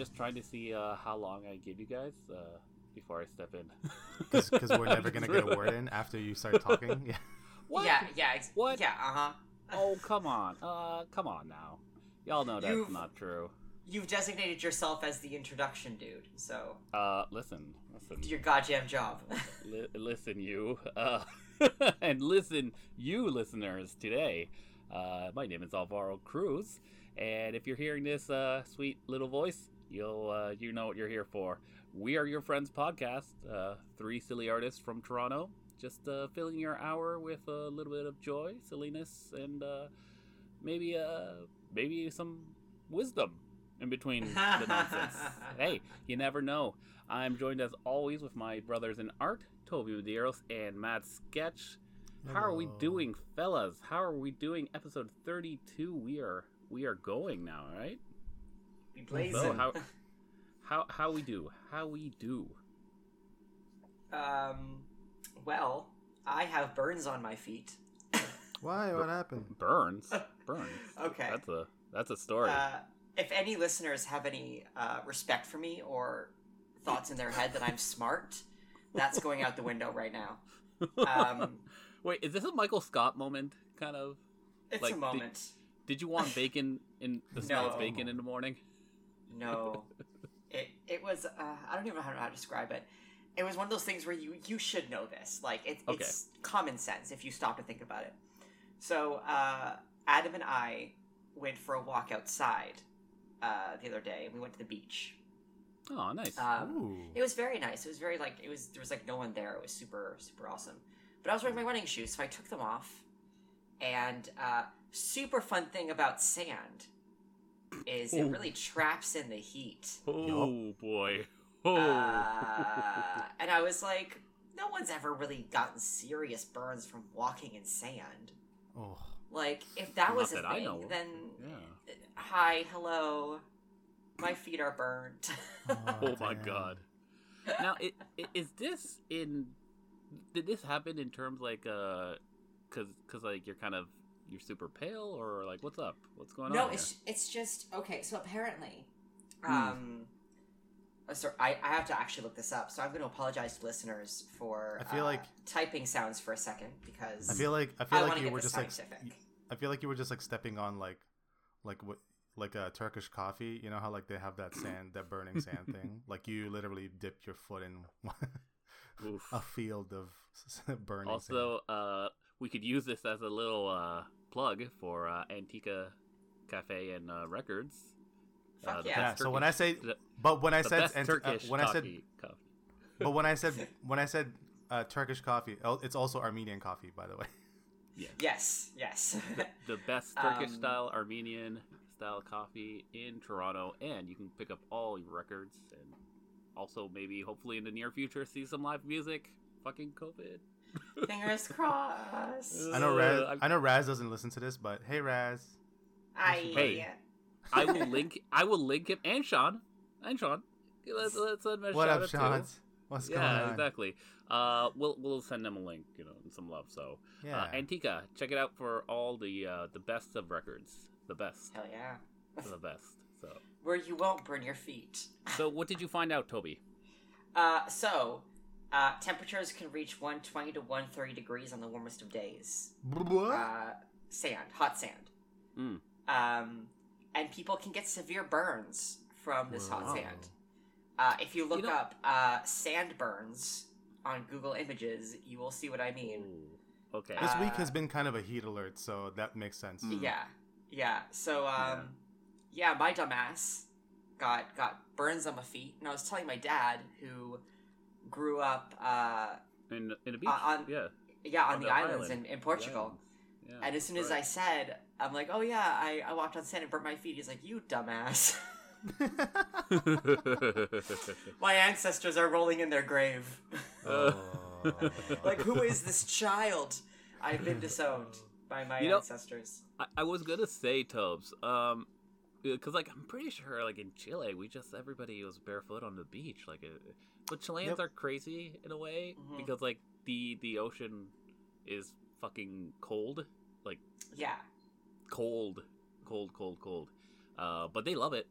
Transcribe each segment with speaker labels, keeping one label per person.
Speaker 1: just, I'm just trying to see uh, how long I give you guys uh, before I step in.
Speaker 2: Because we're never gonna get a word in after you start talking. Yeah.
Speaker 1: What?
Speaker 3: Yeah, yeah, ex-
Speaker 1: What?
Speaker 3: Yeah, uh huh.
Speaker 1: Oh, come on. Uh, come on now. Y'all know that's
Speaker 3: You've-
Speaker 1: not true.
Speaker 3: You've designated yourself as the introduction dude, so
Speaker 1: Uh, listen, listen,
Speaker 3: do your goddamn job.
Speaker 1: li- listen, you, uh, and listen, you listeners today. Uh, my name is Alvaro Cruz, and if you're hearing this uh, sweet little voice, you'll uh, you know what you're here for. We are your friends podcast, uh, three silly artists from Toronto, just uh, filling your hour with a little bit of joy, silliness, and uh, maybe uh, maybe some wisdom in between the nonsense. hey, you never know. I'm joined as always with my brothers in art, Toby Medeiros and Matt Sketch. How are we doing, fellas? How are we doing? Episode 32. We are we are going now, right?
Speaker 3: Be blazing.
Speaker 1: So how how how we do? How we do?
Speaker 3: um, well, I have burns on my feet.
Speaker 2: Why? What happened?
Speaker 1: Burns, burns.
Speaker 3: Okay.
Speaker 1: That's a that's a story.
Speaker 3: Uh, if any listeners have any uh, respect for me or thoughts in their head that I'm smart, that's going out the window right now. Um,
Speaker 1: Wait, is this a Michael Scott moment? Kind of.
Speaker 3: it's
Speaker 1: Like,
Speaker 3: a
Speaker 1: did-
Speaker 3: moment.
Speaker 1: Did you want bacon in the smell
Speaker 3: No.
Speaker 1: of bacon in the morning?
Speaker 3: No, it it was. Uh, I don't even know how to, describe it. It was one of those things where you you should know this. Like it,
Speaker 1: Okay.
Speaker 3: it's common sense if you stop to think about it. So uh, Adam and I went for a walk outside uh, the other day. And we went to the beach.
Speaker 1: Oh, nice.
Speaker 3: Um, It was very nice. It was very like it was there was like no one there. It was super super awesome. But I was wearing my running shoes, so I took them off. And uh, super fun thing about sand is it really traps in the heat.
Speaker 1: oh boy. Oh.
Speaker 3: Uh, and I was like, no one's ever really gotten serious burns from walking in sand.
Speaker 2: Oh.
Speaker 3: Like if that
Speaker 1: Not
Speaker 3: was a
Speaker 1: that I
Speaker 3: thing, then
Speaker 1: yeah.
Speaker 3: hi, hello, my feet are burned.
Speaker 1: Oh my god. Now, i i is this in? Did this happen in terms like uh, cause cause like you're kind of you're super pale or like what's up? What's going
Speaker 3: no,
Speaker 1: on?
Speaker 3: No, it's it's just okay. So apparently,
Speaker 1: Hmm.
Speaker 3: um, uh, sorry, I, I have to actually look this up. So I'm going to apologize to listeners for
Speaker 2: I feel
Speaker 3: uh,
Speaker 2: like-
Speaker 3: typing sounds for a second because
Speaker 2: I feel like I feel
Speaker 3: I
Speaker 2: like you were
Speaker 3: this
Speaker 2: just like. I feel like you were just like stepping on like like what like a Turkish coffee. You know how like they have that sand, that burning sand thing. Like you literally dip your foot in a field of burning. Sand.
Speaker 1: Also, uh, we could use this as a little uh plug for uh, Antica Cafe and uh, Records.
Speaker 3: Fuck
Speaker 1: uh,
Speaker 3: yeah.
Speaker 2: yeah.
Speaker 1: best
Speaker 2: So when I say,
Speaker 1: the,
Speaker 2: but when I said,
Speaker 1: best
Speaker 2: and- uh,
Speaker 1: Turkish
Speaker 2: when I said,
Speaker 1: coffee, coffee.
Speaker 2: but when I said, when I said uh, Turkish coffee, oh, it's also Armenian coffee, by the way.
Speaker 3: yes, yes.
Speaker 1: the best Turkish
Speaker 3: Um,
Speaker 1: style Armenian style coffee in Toronto, and you can pick up all your records and also maybe hopefully in the near future see some live music. Fucking COVID.
Speaker 3: Fingers crossed.
Speaker 2: I know Raz.
Speaker 1: Uh,
Speaker 2: I know Raz doesn't listen to this, but hey, Raz.
Speaker 3: I
Speaker 1: Hey. I will link. I will link him and Sean and Sean. Let's let's send him a
Speaker 2: What
Speaker 1: shout
Speaker 2: up,
Speaker 1: out.
Speaker 2: Sean? What's going
Speaker 1: Yeah,
Speaker 2: on?
Speaker 1: exactly. Uh, we'll we'll send them a link, you know, and some love. So,
Speaker 2: Yeah.
Speaker 1: uh, Antica, check it out for all the uh, the best of records, the best,
Speaker 3: Hell yeah.
Speaker 1: the best. So,
Speaker 3: Where you won't burn your feet.
Speaker 1: so what did you find out, Toby?
Speaker 3: Uh, so, uh, temperatures can reach 120 to 130 degrees on the warmest of days.
Speaker 2: What?
Speaker 3: Uh, sand, hot sand.
Speaker 1: Mm.
Speaker 3: Um, and people can get severe burns from this hot sand. Uh, if you look
Speaker 1: know-
Speaker 3: up uh, sand burns on Google Images, you will see what I mean.
Speaker 1: Ooh, okay.
Speaker 2: This week
Speaker 3: uh,
Speaker 2: has been kind of a heat alert, so that makes sense.
Speaker 1: Mm.
Speaker 3: Yeah, yeah. So, um, yeah. my dumbass got got burns on my feet, and I was telling my dad, who grew up, uh,
Speaker 1: in in a beach.
Speaker 3: on-
Speaker 1: yeah.
Speaker 3: yeah, on,
Speaker 1: On
Speaker 3: the, islands
Speaker 1: island.
Speaker 3: in, in Portugal.
Speaker 1: Yeah,
Speaker 3: And as soon as I said, I'm like, oh yeah, I, I walked on sand and burnt my feet. He's like, you dumbass. my ancestors are rolling in their grave.
Speaker 2: Oh.
Speaker 3: like, who is this child? I've been disowned by my
Speaker 1: You know-
Speaker 3: ancestors.
Speaker 1: I, I was gonna say Tobes, um, because like I'm pretty sure like in Chile we just everybody was barefoot on the beach, like, uh, but Chileans
Speaker 2: Yep.
Speaker 1: are crazy in a way
Speaker 3: Mhm.
Speaker 1: because like the the ocean is fucking cold, like
Speaker 3: Yeah.
Speaker 1: cold, cold, cold, cold. Uh, but they love it.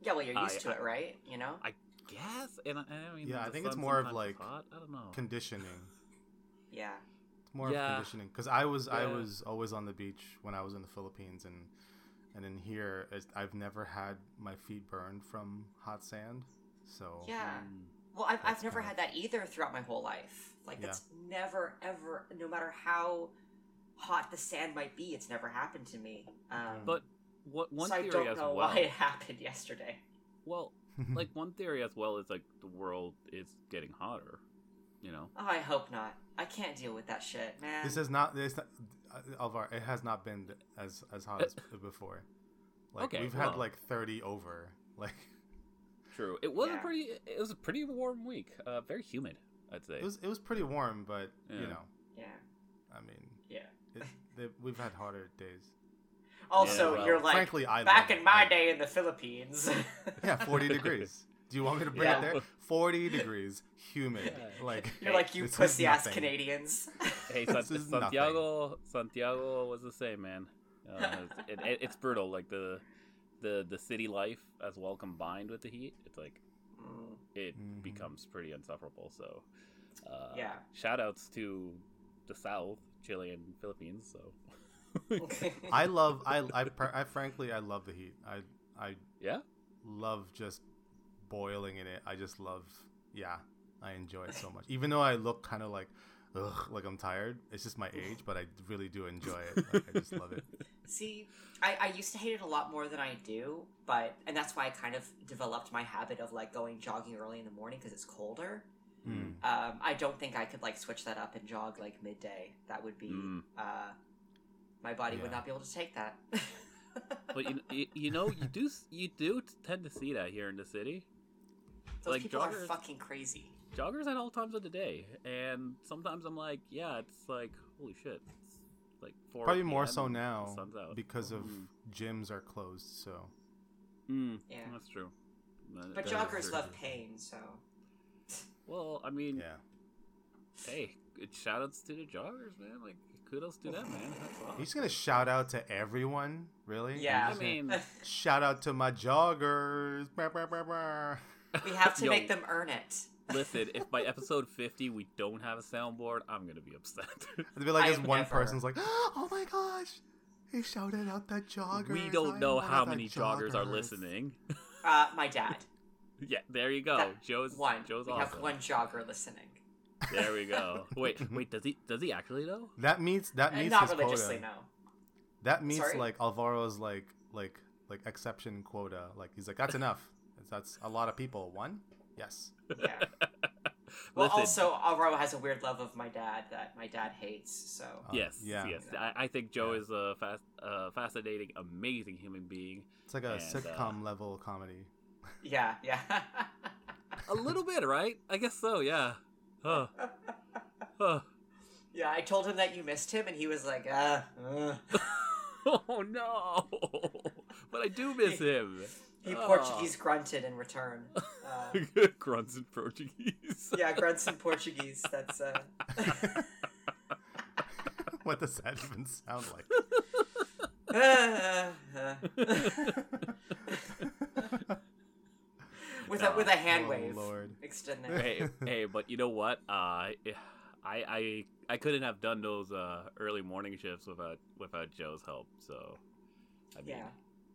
Speaker 3: Yeah, well, you're
Speaker 1: I-
Speaker 3: used to
Speaker 1: I-
Speaker 3: it, right? You know?
Speaker 1: Yes, and I, I mean,
Speaker 2: Yeah, I think it's more of, like,
Speaker 1: hot. I don't know.
Speaker 2: Conditioning.
Speaker 3: Yeah.
Speaker 2: It's more
Speaker 1: Yeah.
Speaker 2: of conditioning because I was I was always on the beach when I was in the Philippines and and in here I've never had my feet burned from hot sand. So
Speaker 3: Yeah.
Speaker 1: Mm.
Speaker 3: Well, I've, I've never had that either throughout my whole life. Like,
Speaker 2: Yeah.
Speaker 3: that's never, ever, no matter how hot the sand might be, it's never happened to me. Um,
Speaker 1: But what one
Speaker 3: so I
Speaker 1: theory
Speaker 3: don't
Speaker 1: as
Speaker 3: know
Speaker 1: well?
Speaker 3: why it happened yesterday.
Speaker 1: Well, like one theory as well is like the world is getting hotter. You know.
Speaker 3: Oh, I hope not. I can't deal with that shit, man.
Speaker 2: this is not this uh, Alvar. It has not been as as hot as before. Like
Speaker 1: Okay,
Speaker 2: we've had like thirty over. Like
Speaker 1: True. It was
Speaker 3: Yeah.
Speaker 1: a pretty. It was a pretty warm week. Uh, very humid, I'd say.
Speaker 2: it was it was pretty warm, but
Speaker 1: Yeah.
Speaker 2: you know,
Speaker 3: yeah.
Speaker 2: I mean,
Speaker 3: Yeah.
Speaker 2: it, they, we've had hotter days.
Speaker 3: Also,
Speaker 1: well,
Speaker 3: you're like,
Speaker 2: Frankly, I
Speaker 3: back in my
Speaker 2: I-
Speaker 3: day in the Philippines.
Speaker 2: Yeah, forty degrees. Do you want me to bring
Speaker 3: Yeah.
Speaker 2: it there? Forty degrees, humid.
Speaker 1: Yeah.
Speaker 2: Like
Speaker 3: You're like, you
Speaker 2: this
Speaker 3: pussy ass. Canadians.
Speaker 1: Hey, San-
Speaker 2: is nothing.
Speaker 1: Santiago. Santiago was the same, man. Uh, it, it, it's brutal. Like the the the city life as well combined with the heat. It's like
Speaker 3: Mm,
Speaker 1: it
Speaker 2: Mhm.
Speaker 1: becomes pretty insufferable. So, uh,
Speaker 3: Yeah.
Speaker 1: Shout outs to the South, Chile and Philippines. So,
Speaker 2: I love I I, per- I frankly I love the heat. I I
Speaker 1: yeah.
Speaker 2: love just boiling in it. I just love yeah. I enjoy it so much. Even though I look kind of like ugh, like I'm tired. It's just my age, but I really do enjoy it. Like, I just love it.
Speaker 3: See, I, I used to hate it a lot more than I do, but and that's why I kind of developed my habit of like going jogging early in the morning because it's colder.
Speaker 2: Mm.
Speaker 3: Um, I don't think I could like switch that up and jog like midday. That would be
Speaker 1: Mm.
Speaker 3: uh, my body would not be able to take that.
Speaker 1: But you, you, you know you do you do tend to see that here in the city.
Speaker 3: Those
Speaker 1: like
Speaker 3: people are fucking crazy.
Speaker 1: Joggers at all times of the day, and sometimes I'm like, yeah, it's like holy shit. It's like four.
Speaker 2: Probably more so now because of
Speaker 1: Mm.
Speaker 2: gyms are closed. So
Speaker 1: Mm,
Speaker 3: Yeah.
Speaker 1: that's true. That-
Speaker 3: But
Speaker 1: that is
Speaker 3: joggers love pain, so
Speaker 1: Well, I mean,
Speaker 2: yeah,
Speaker 1: hey, good shout outs to the joggers, man. Like, kudos to them, man. That's awesome.
Speaker 2: he's gonna shout out to everyone. Really?
Speaker 3: Yeah.
Speaker 1: I mean,
Speaker 2: shout out to my joggers.
Speaker 3: We have to
Speaker 1: Yo.
Speaker 3: make them earn it.
Speaker 1: Listen, if by episode 50 we don't have a soundboard, I'm gonna be upset.
Speaker 2: It'd be like
Speaker 3: I
Speaker 2: this one
Speaker 3: never-
Speaker 2: person's like, "Oh my gosh, he shouted out that jogger."
Speaker 1: we don't know how many joggers are listening.
Speaker 3: Uh, my dad.
Speaker 1: yeah, there you go.
Speaker 3: That-
Speaker 1: Joe's
Speaker 3: One.
Speaker 1: Joe's
Speaker 3: we
Speaker 1: awesome.
Speaker 3: have one jogger listening.
Speaker 1: There we go. Wait, wait, does he does he actually though?
Speaker 2: That meets that
Speaker 3: And
Speaker 2: meets
Speaker 3: not
Speaker 2: his
Speaker 3: religiously,
Speaker 2: quota.
Speaker 3: no.
Speaker 2: That meets
Speaker 3: Sorry?
Speaker 2: like Alvaro's like like like exception quota. Like he's like, that's enough. That's a lot of people. One, yes.
Speaker 3: Yeah. Well,
Speaker 1: Listen,
Speaker 3: also, Alvaro has a weird love of my dad that my dad hates. So
Speaker 2: Uh,
Speaker 1: yes,
Speaker 2: yeah.
Speaker 1: yes. I, I think Joe
Speaker 2: Yeah.
Speaker 1: is a fast, uh, fascinating, amazing human being.
Speaker 2: It's like a
Speaker 1: And, uh,
Speaker 2: sitcom level comedy.
Speaker 3: yeah, yeah.
Speaker 1: A little bit, right? I guess so. Yeah. Huh. Huh.
Speaker 3: yeah, I told him that you missed him, and he was like, uh, uh.
Speaker 1: Oh no! But I do miss him.
Speaker 3: He
Speaker 1: Oh.
Speaker 3: Portuguese grunted in return. Uh,
Speaker 1: Grunts in Portuguese.
Speaker 3: yeah, grunts in Portuguese. That's uh.
Speaker 2: what does that even sound like?
Speaker 3: with a with a hand
Speaker 2: Oh,
Speaker 3: wave
Speaker 2: Lord.
Speaker 3: extending.
Speaker 1: hey, hey, but you know what? Uh, I, I, I couldn't have done those uh, early morning shifts without without Joe's help. So, I mean,
Speaker 3: Yeah.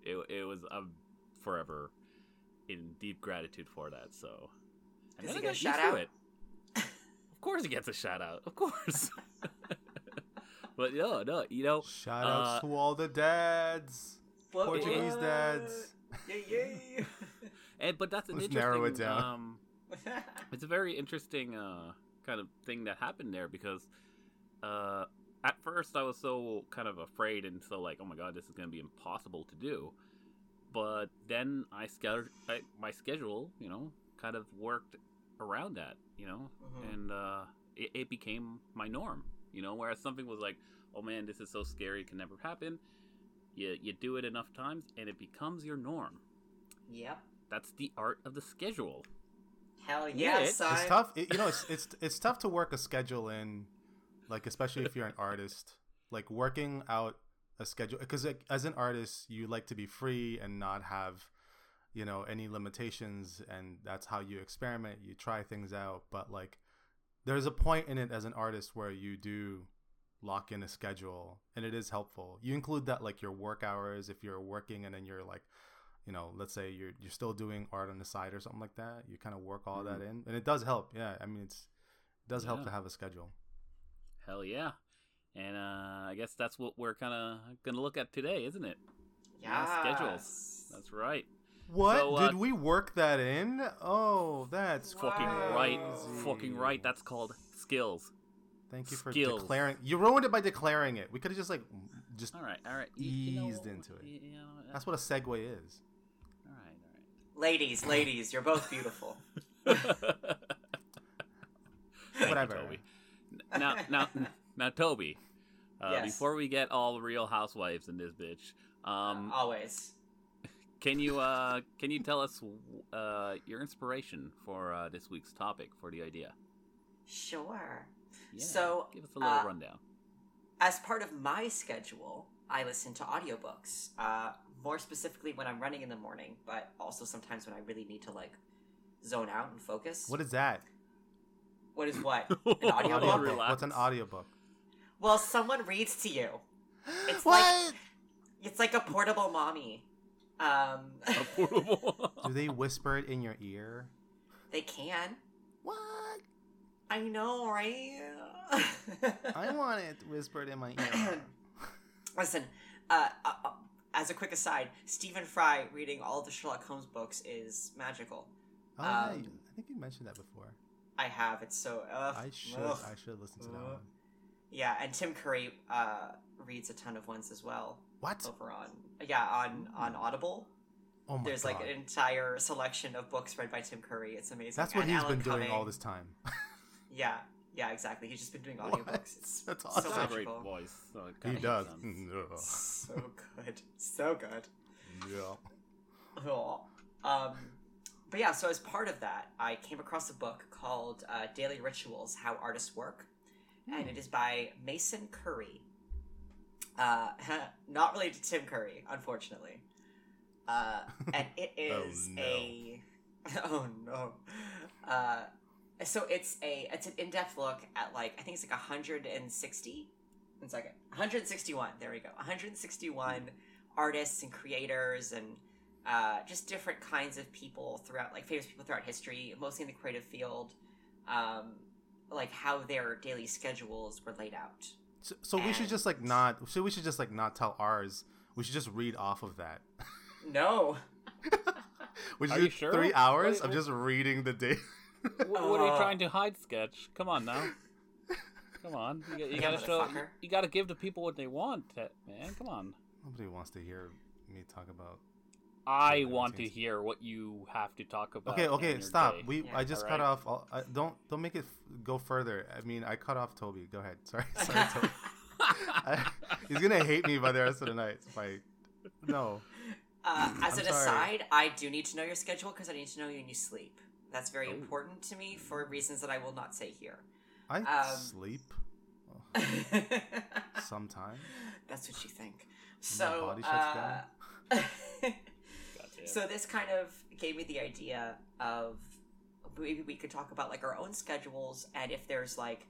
Speaker 1: it, it was I'm forever in deep gratitude for that. So, and
Speaker 3: Does
Speaker 1: then
Speaker 3: he
Speaker 1: I
Speaker 3: get a shout out?
Speaker 1: it. Of course, he gets a shout out. Of course. but no, no, you know,
Speaker 2: Shout outs
Speaker 1: Uh,
Speaker 2: to all the dads,
Speaker 3: What-
Speaker 2: Portuguese
Speaker 3: what?
Speaker 2: dads.
Speaker 3: Yay, yay.
Speaker 1: and but that's an
Speaker 2: Let's
Speaker 1: interesting.
Speaker 2: narrow it down.
Speaker 1: Um, it's a very interesting uh, kind of thing that happened there because uh, at first I was so kind of afraid and so like, oh my god, this is going to be impossible to do. But then I, scheduled I my schedule, you know, kind of worked around that, you know,
Speaker 3: Mhm.
Speaker 1: and uh, it, it became my norm, you know. Whereas something was like, oh man, this is so scary, it can never happen. You you do it enough times and it becomes your norm.
Speaker 3: yep.
Speaker 1: That's the art of the schedule.
Speaker 3: Hell
Speaker 1: Yeah,
Speaker 3: yeah,
Speaker 1: it's-
Speaker 3: son.
Speaker 2: It's tough. It, you know, it's it's it's tough to work a schedule in like especially if you're an artist, like working out a schedule because as an artist, you like to be free and not have you know any limitations and that's how you experiment you try things out. But like there's a point in it as an artist where you do lock in a schedule and it is helpful. You include that like your work hours if you're working and then you're like you know let's say you're you're still doing art on the side or something like that you kind of work all that mm-hmm. in and it does help. Yeah i mean it's it does help to have a schedule.
Speaker 1: Hell yeah. And uh, I guess that's what we're kind of going to look at today, isn't it? Yeah, schedules. That's right.
Speaker 2: what
Speaker 1: So, uh,
Speaker 2: did we work that in oh that's
Speaker 1: Fucking right. Fucking right. That's called skills.
Speaker 2: thank you for
Speaker 1: skills.
Speaker 2: declaring you ruined it by declaring it we could have just like just
Speaker 1: All right. All right. You- you know,
Speaker 2: Eased into it.
Speaker 1: you- you know, uh,
Speaker 2: that's what a segue is
Speaker 1: All right. All
Speaker 3: Ladies, ladies, you're both beautiful.
Speaker 1: right. You,
Speaker 2: Whatever.
Speaker 1: Toby. Now, now, now, Toby. Uh,
Speaker 3: Yes.
Speaker 1: Before we get all Real Housewives in this bitch, um,
Speaker 3: Always.
Speaker 1: can you uh, can you tell us uh, your inspiration for uh, this week's topic for the idea?
Speaker 3: Sure.
Speaker 1: Yeah,
Speaker 3: So,
Speaker 1: give us a little
Speaker 3: uh,
Speaker 1: rundown.
Speaker 3: As part of my schedule, I listen to audiobooks. Uh, more specifically when I'm running in the morning, but also sometimes when I really need to like zone out and focus.
Speaker 2: what is that
Speaker 3: what is what? An
Speaker 1: Audio
Speaker 3: audiobook?
Speaker 2: Audiobook what's an audiobook
Speaker 3: Well, someone reads to you. It's
Speaker 2: what
Speaker 3: like it's like a portable mommy. Um,
Speaker 1: A portable.
Speaker 2: do they whisper it in your ear
Speaker 3: they can.
Speaker 2: what
Speaker 3: I know, right?
Speaker 2: i want it whispered in my ear
Speaker 3: Listen, uh, uh, uh, as a quick aside, Stephen Fry reading all the Sherlock Holmes books is magical.
Speaker 2: oh
Speaker 3: Um,
Speaker 2: you- i think you mentioned that before
Speaker 3: I have. It's so. Ugh,
Speaker 2: i should
Speaker 3: ugh.
Speaker 2: i should listen to that one
Speaker 3: Yeah, and Tim Curry uh, reads a ton of ones as well
Speaker 2: what
Speaker 3: over on yeah on on Audible.
Speaker 2: oh my god.
Speaker 3: There's
Speaker 2: god
Speaker 3: like an entire selection of books read by Tim Curry. It's amazing.
Speaker 2: that's what
Speaker 3: And
Speaker 2: he's
Speaker 3: Alan
Speaker 2: been doing all this time
Speaker 3: Yeah, yeah, exactly. He's just been doing
Speaker 2: What?
Speaker 3: audiobooks. It's
Speaker 2: That's
Speaker 3: so
Speaker 2: awesome.
Speaker 1: That's a great voice. So
Speaker 2: he does.
Speaker 3: So good, so good.
Speaker 2: yeah
Speaker 3: Oh. Um, but yeah, so as part of that, I came across a book called uh, Daily Rituals How Artists Work, and it is by Mason Currey. Uh, not related to Tim Curry, unfortunately. Uh, and it is Oh,
Speaker 2: no.
Speaker 3: a. Oh no. Uh, so it's a it's an in-depth look at like I think it's like 160 one second 161 there we go 161 artists and creators and uh, just different kinds of people throughout like famous people throughout history mostly in the creative field um, like how their daily schedules were laid out
Speaker 2: so, so we should just like not so we should just like not tell ours we should just read off of that
Speaker 3: no
Speaker 2: we should
Speaker 1: Are you sure?
Speaker 2: three hours
Speaker 1: What-
Speaker 2: of just reading the day
Speaker 1: Wh- what are you
Speaker 3: Uh.
Speaker 1: trying to hide, Sketch? Come on now. Come on. You, got- you
Speaker 3: Yeah,
Speaker 1: gotta show. You, you gotta give the people what they want, eh, man. Come on.
Speaker 2: nobody wants to hear me talk about
Speaker 1: I want to hear what you have to talk about.
Speaker 2: Okay, okay, stop.
Speaker 1: day.
Speaker 2: We
Speaker 3: Yeah.
Speaker 2: I just cut off. All, I, don't don't make it f- go further. I mean, I cut off Toby. Go ahead. Sorry, sorry, Toby. I, he's gonna hate me by the rest of the night if I. No.
Speaker 3: uh, as
Speaker 2: I'm
Speaker 3: an
Speaker 2: sorry.
Speaker 3: aside i do need to know your schedule because i need to know when you sleep that's very
Speaker 1: Oh.
Speaker 3: important to me for reasons that i will not say here
Speaker 2: I
Speaker 3: Um,
Speaker 2: sleep sometime.
Speaker 3: That's what you think.
Speaker 2: My
Speaker 3: So,
Speaker 2: body shuts
Speaker 1: Gotcha.
Speaker 3: so this kind of gave me the idea of maybe we could talk about like our own schedules and if there's like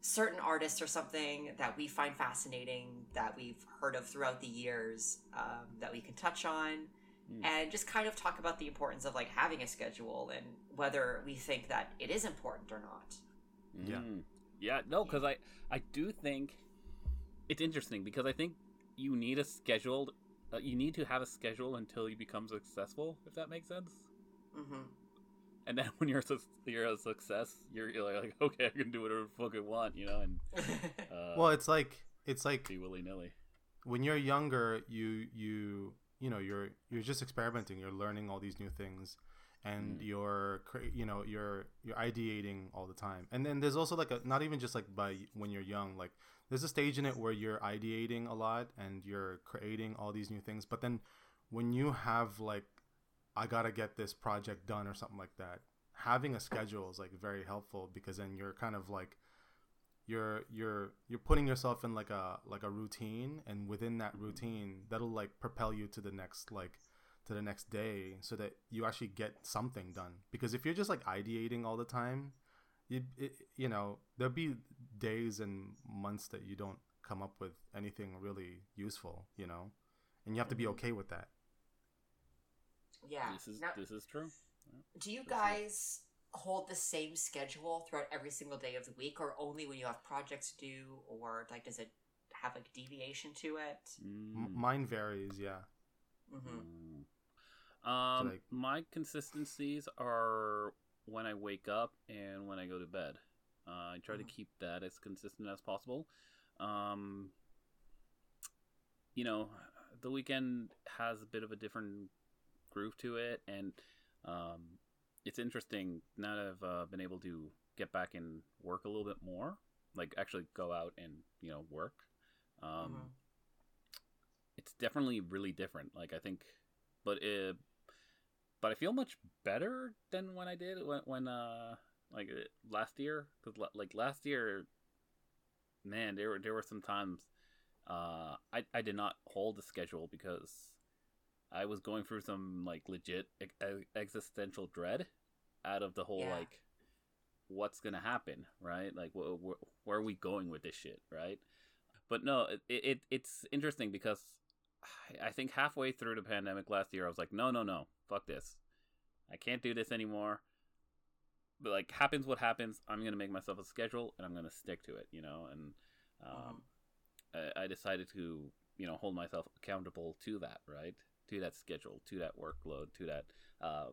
Speaker 3: certain artists or something that we find fascinating that we've heard of throughout the years um, that we can touch on
Speaker 1: Hmm.
Speaker 3: and just kind of talk about the importance of like having a schedule and whether we think that it is important or not.
Speaker 2: Yeah.
Speaker 1: Mm. Yeah, no, because I I do think it's interesting because I think you need a scheduled uh, you need to have a schedule until you become successful, if that makes sense.
Speaker 3: hmm
Speaker 1: And then when you're a, you're a success, you're, you're like, okay, I can do whatever the fuck I want, you know, and uh,
Speaker 2: Well, it's like it's like
Speaker 1: be willy nilly.
Speaker 2: when you're younger, you you you know you're you're just experimenting. You're learning all these new things, and
Speaker 1: Mm.
Speaker 2: you're you know you're you're ideating all the time. And then there's also like a not even just like by when you're young. Like there's a stage in it where you're ideating a lot and you're creating all these new things. But then when you have like I gotta get this project done or something like that, having a schedule is like very helpful because then you're kind of like you're you're you're putting yourself in like a like a routine and within that mm-hmm. routine that'll like propel you to the next like to the next day so that you actually get something done because if you're just like ideating all the time you it, you know there'll be days and months that you don't come up with anything really useful you know and you have to be
Speaker 3: Mhm.
Speaker 2: okay with that
Speaker 3: Yeah.
Speaker 1: This is
Speaker 3: Now,
Speaker 1: this is true.
Speaker 3: do you
Speaker 1: this is-
Speaker 3: guys hold the same schedule throughout every single day of the week, or only when you have projects to do, or like does it have like deviation to it?
Speaker 2: M-
Speaker 1: Mm.
Speaker 2: mine varies yeah
Speaker 3: Mm-hmm.
Speaker 1: Mm. Um,
Speaker 2: like-
Speaker 1: my consistencies are when I wake up and when I go to bed. Uh, I try to
Speaker 3: Mhm.
Speaker 1: keep that as consistent as possible. Um, you know, the weekend has a bit of a different groove to it, and um, it's interesting now that I've uh, been able to get back and work a little bit more, like actually go out and you know work. Um,
Speaker 3: Mhm.
Speaker 1: it's definitely really different. Like I think, but it, but I feel much better than when I did when when uh like uh, last year? Because like last year, man, there were there were some times uh I I did not hold the schedule because I was going through some like legit ex- existential dread out of the whole
Speaker 3: Yeah.
Speaker 1: like what's gonna happen right? Like wh- wh- where are we going with this shit right? But no it, it it's interesting because I- i think halfway through the pandemic last year i was like no no no fuck this. I can't do this anymore like happens what happens i'm gonna make myself a schedule and i'm gonna stick to it you know and um, I, I decided to you know hold myself accountable to that right? To that schedule to that workload to that uh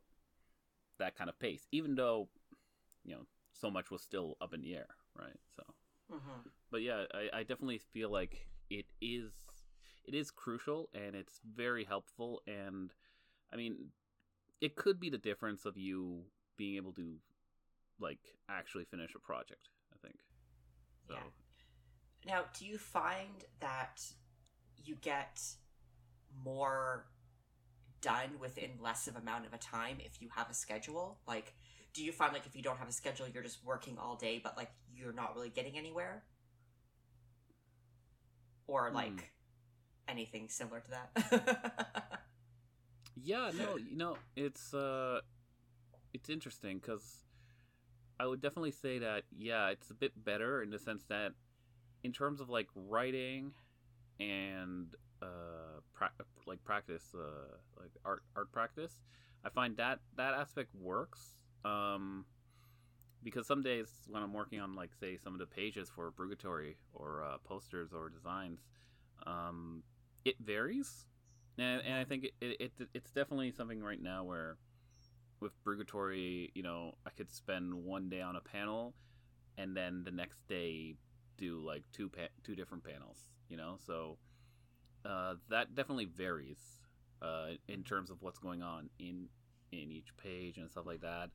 Speaker 1: that kind of pace even though you know so much was still up in the air right? So
Speaker 3: Mm-hmm.
Speaker 1: but yeah I, I definitely feel like it is it is crucial and it's very helpful and i mean it could be the difference of you being able to like actually finish a project i think so
Speaker 3: Yeah. Now, do you find that you get more done within less of amount of a time if you have a schedule? Like, do you find like if you don't have a schedule, you're just working all day, but like you're not really getting anywhere? Or
Speaker 1: Hmm.
Speaker 3: like anything similar to that?
Speaker 1: Yeah, no, you know, it's uh it's interesting cuz I would definitely say that yeah, it's a bit better in the sense that in terms of like writing and uh pra- like practice uh like art art practice, I find that that aspect works um because some days when I'm working on like say some of the pages for Brugatory or uh, posters or designs um it varies and, and I think it, it, it it's definitely something right now where with Brugatory, you know, I could spend one day on a panel, and then the next day do like two pa- two different panels, you know. So uh, that definitely varies uh, in terms of what's going on in in each page and stuff like that.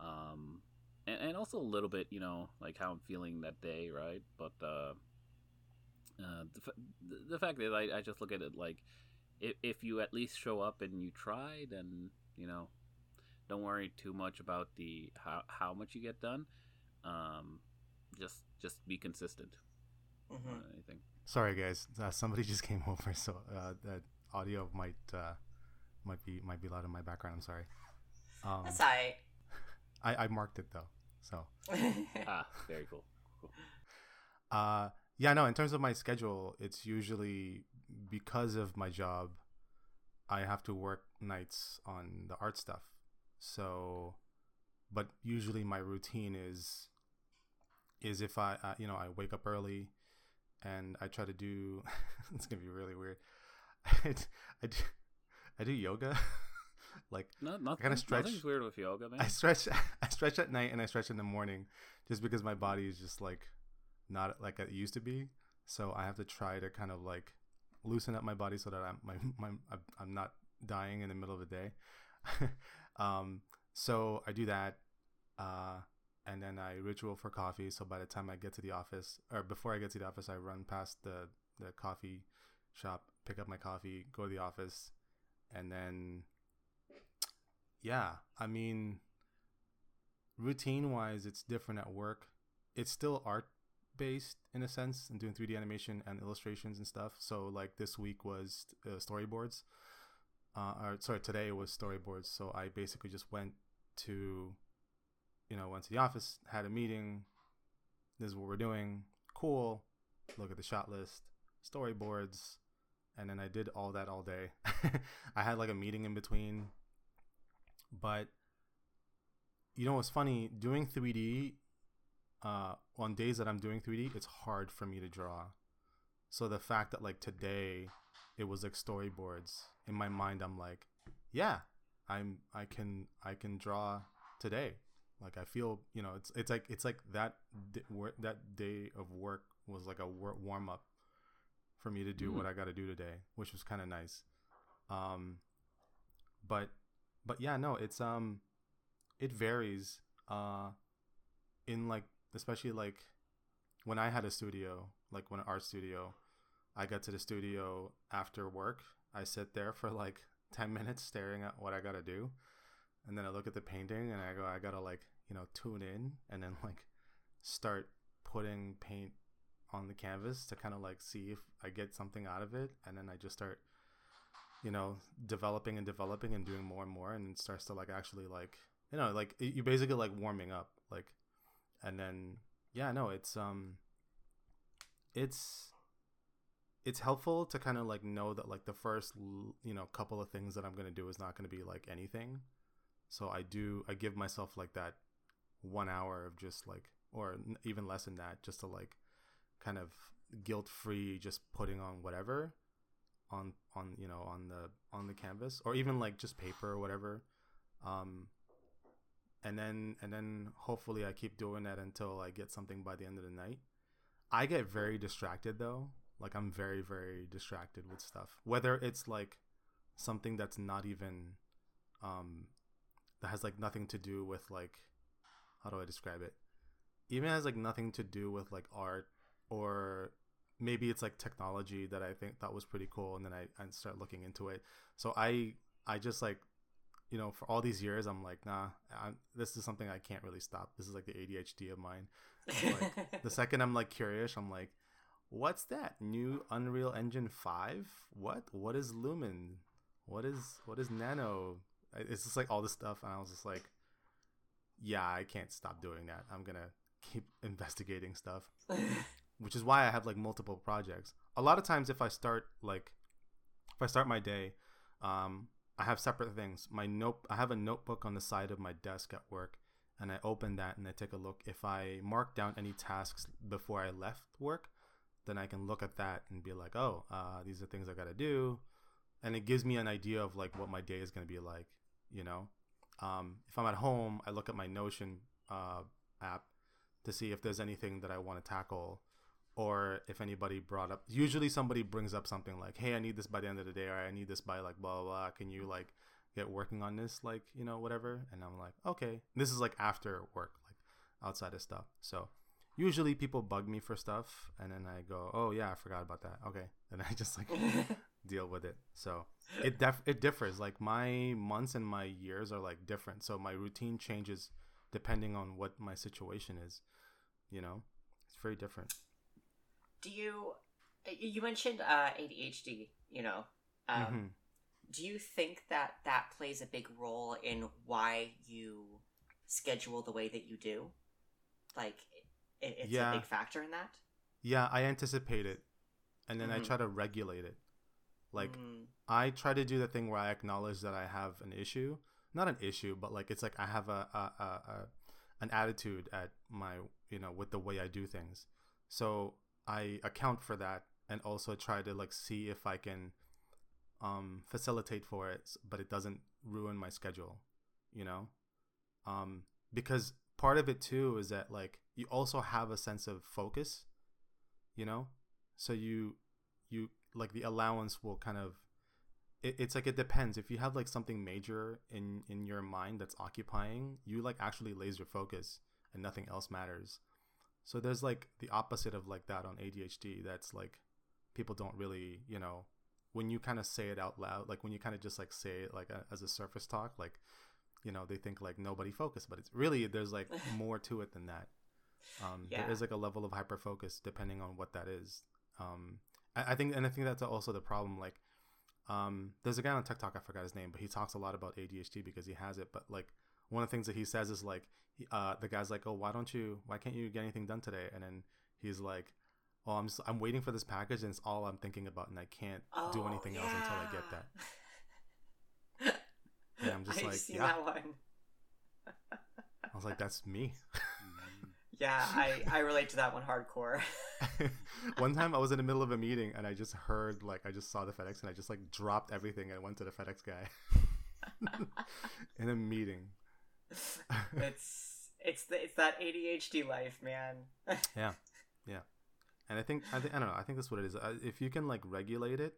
Speaker 1: Um, and, and also a little bit, you know, like how I'm feeling that day, right? But uh, uh, the, the- the fact that I, I just look at it like if, if you at least show up and you try, then you know, don't worry too much about the how, how much you get done. Um, just just be consistent.
Speaker 3: Mhm.
Speaker 1: more anything.
Speaker 2: Sorry, guys. Uh, somebody just came over, so uh, that audio might uh, might be might be loud in my background. I'm sorry. Um,
Speaker 3: That's alright.
Speaker 2: I, I marked it though. So
Speaker 1: Ah, very cool. cool.
Speaker 2: uh, yeah, no. In terms of my schedule, it's usually because of my job. I have to work nights on the art stuff. So, but usually my routine is is if I uh, you know I wake up early and I try to do it's gonna be really weird. I, I do I do yoga like
Speaker 1: No, nothing,
Speaker 2: kinda stretch-
Speaker 1: Nothing's weird with yoga, man.
Speaker 2: I stretch I stretch at night and I stretch in the morning just because my body is just like not like it used to be. So I have to try to kind of like loosen up my body so that I'm my, my I'm not dying in the middle of the day. Um, so I do that, uh, and then I ritual for coffee. So by the time I get to the office, or before I get to the office, I run past the the coffee shop, pick up my coffee, go to the office, and then yeah, I mean, routine wise, it's different at work. It's still art based in a sense and doing 3D animation and illustrations and stuff. So like this week was uh, storyboards. Uh, or sorry, today was storyboards. So I basically just went to, you know, went to the office, had a meeting. This is what we're doing. Cool. Look at the shot list, storyboards, and then I did all that all day. I had like a meeting in between, but you know what's funny? Doing 3D uh, on days that I'm doing 3D, it's hard for me to draw. So the fact that like today it was like storyboards in my mind, I'm like, yeah, I'm I can I can draw today. Like I feel you know it's it's like it's like that d- wor- that day of work was like a wor- warm up for me to do
Speaker 1: Mm.
Speaker 2: what I got to do today, which was kind of nice. Um, but but yeah, no, it's um, it varies. Uh, in like especially like when I had a studio, like when an art studio, I got to the studio after work. I sit there for like ten minutes staring at what I gotta do, and then I look at the painting and I go, I gotta like you know tune in and then like start putting paint on the canvas to kind of like see if I get something out of it, and then I just start you know developing and developing and doing more and more. And it starts to like actually like you know like you basically like warming up like and then yeah no it's um it's it's helpful to kind of like know that like the first you know couple of things that i'm going to do is not going to be like anything. So i do i give myself like that one hour of just like or even less than that just to like kind of guilt free just putting on whatever on on you know on the on the canvas or even like just paper or whatever. Um and then and then hopefully i keep doing that until i get something by the end of the night. I get very distracted though like i'm very very distracted with stuff whether it's like something that's not even um that has like nothing to do with like how do i describe it even has like nothing to do with like art or maybe it's like technology that I think that was pretty cool, and then I, I start looking into it. So I I just like you know for all these years I'm like nah I'm, this is something I can't really stop. This is like the ADHD of mine. Like, the second I'm like curious, I'm like, what's that new Unreal Engine five? What what is Lumen? What is what is Nano? It's just like all this stuff, and I was just like, yeah, I can't stop doing that. I'm gonna keep investigating stuff which is why I have like multiple projects. A lot of times, if I start like, if I start my day, um, I have separate things. My note, I have a notebook on the side of my desk at work, and I open that and I take a look. If I mark down any tasks before I left work, then I can look at that and be like, oh, uh, these are things I got to do, and it gives me an idea of like what my day is gonna be like. You know, um, if I'm at home, I look at my Notion uh, app to see if there's anything that I want to tackle or if anybody brought up usually somebody brings up something like hey i need this by the end of the day or i need this by like blah blah blah. Can you like get working on this? Like you know whatever. And i'm like okay. This is like after work like outside of stuff. So usually people bug me for stuff and then i go oh yeah i forgot about that okay and i just like deal with it so it def- it differs like my months and my years are like different so my routine changes depending on what my situation is you know it's very different
Speaker 3: do you you mentioned uh, ADHD? You know, um,
Speaker 2: Mhm.
Speaker 3: do you think that that plays a big role in why you schedule the way that you do? Like, it, it's
Speaker 2: Yeah.
Speaker 3: a big factor in that.
Speaker 2: Yeah, I anticipate it, and then I
Speaker 3: Mhm.
Speaker 2: try to regulate it. Like
Speaker 3: Mm,
Speaker 2: I try to do the thing where I acknowledge that I have an issue, not an issue, but like it's like I have a, a, a, a an attitude at my you know with the way I do things. So I account for that and also try to like see if I can um facilitate for it, but it doesn't ruin my schedule, you know, um because part of it too is that like you also have a sense of focus, you know, so you you like the allowance will kind of it, it's like it depends. If you have like something major in in your mind that's occupying you like actually laser focus and nothing else matters. So there's like the opposite of like that on adhd that's like people don't really you know when you kind of say it out loud like when you kind of just like say it like a, as a surface talk like you know they think like nobody focused but it's really there's like more to it than that Um,
Speaker 3: Yeah.
Speaker 2: There is like a level of hyper focus depending on what that is. Um, I, I think, and I think that's also the problem. Like, um, there's a guy on TikTok, I forgot his name, but he talks a lot about ADHD because he has it. But like, one of the things that he says is like, uh, the guy's like, "Oh, why don't you? Why can't you get anything done today?" And then he's like, "Oh, I'm just, I'm waiting for this package, and it's all I'm thinking about, and I can't do
Speaker 3: Oh,
Speaker 2: anything else until I get that."
Speaker 3: that.
Speaker 2: And I'm just
Speaker 3: I've
Speaker 2: like, yeah.
Speaker 3: that one.
Speaker 2: I was like, "That's me."
Speaker 3: Yeah, I, I relate to that one hardcore.
Speaker 2: One time I was in the middle of a meeting and I just heard like I just saw the FedEx and I just like dropped everything and went to the FedEx guy in a meeting.
Speaker 3: it's it's the, it's that ADHD life, man.
Speaker 2: Yeah, yeah, and I think I, think, I don't know. I think that's what it is. Uh, If you can like regulate it,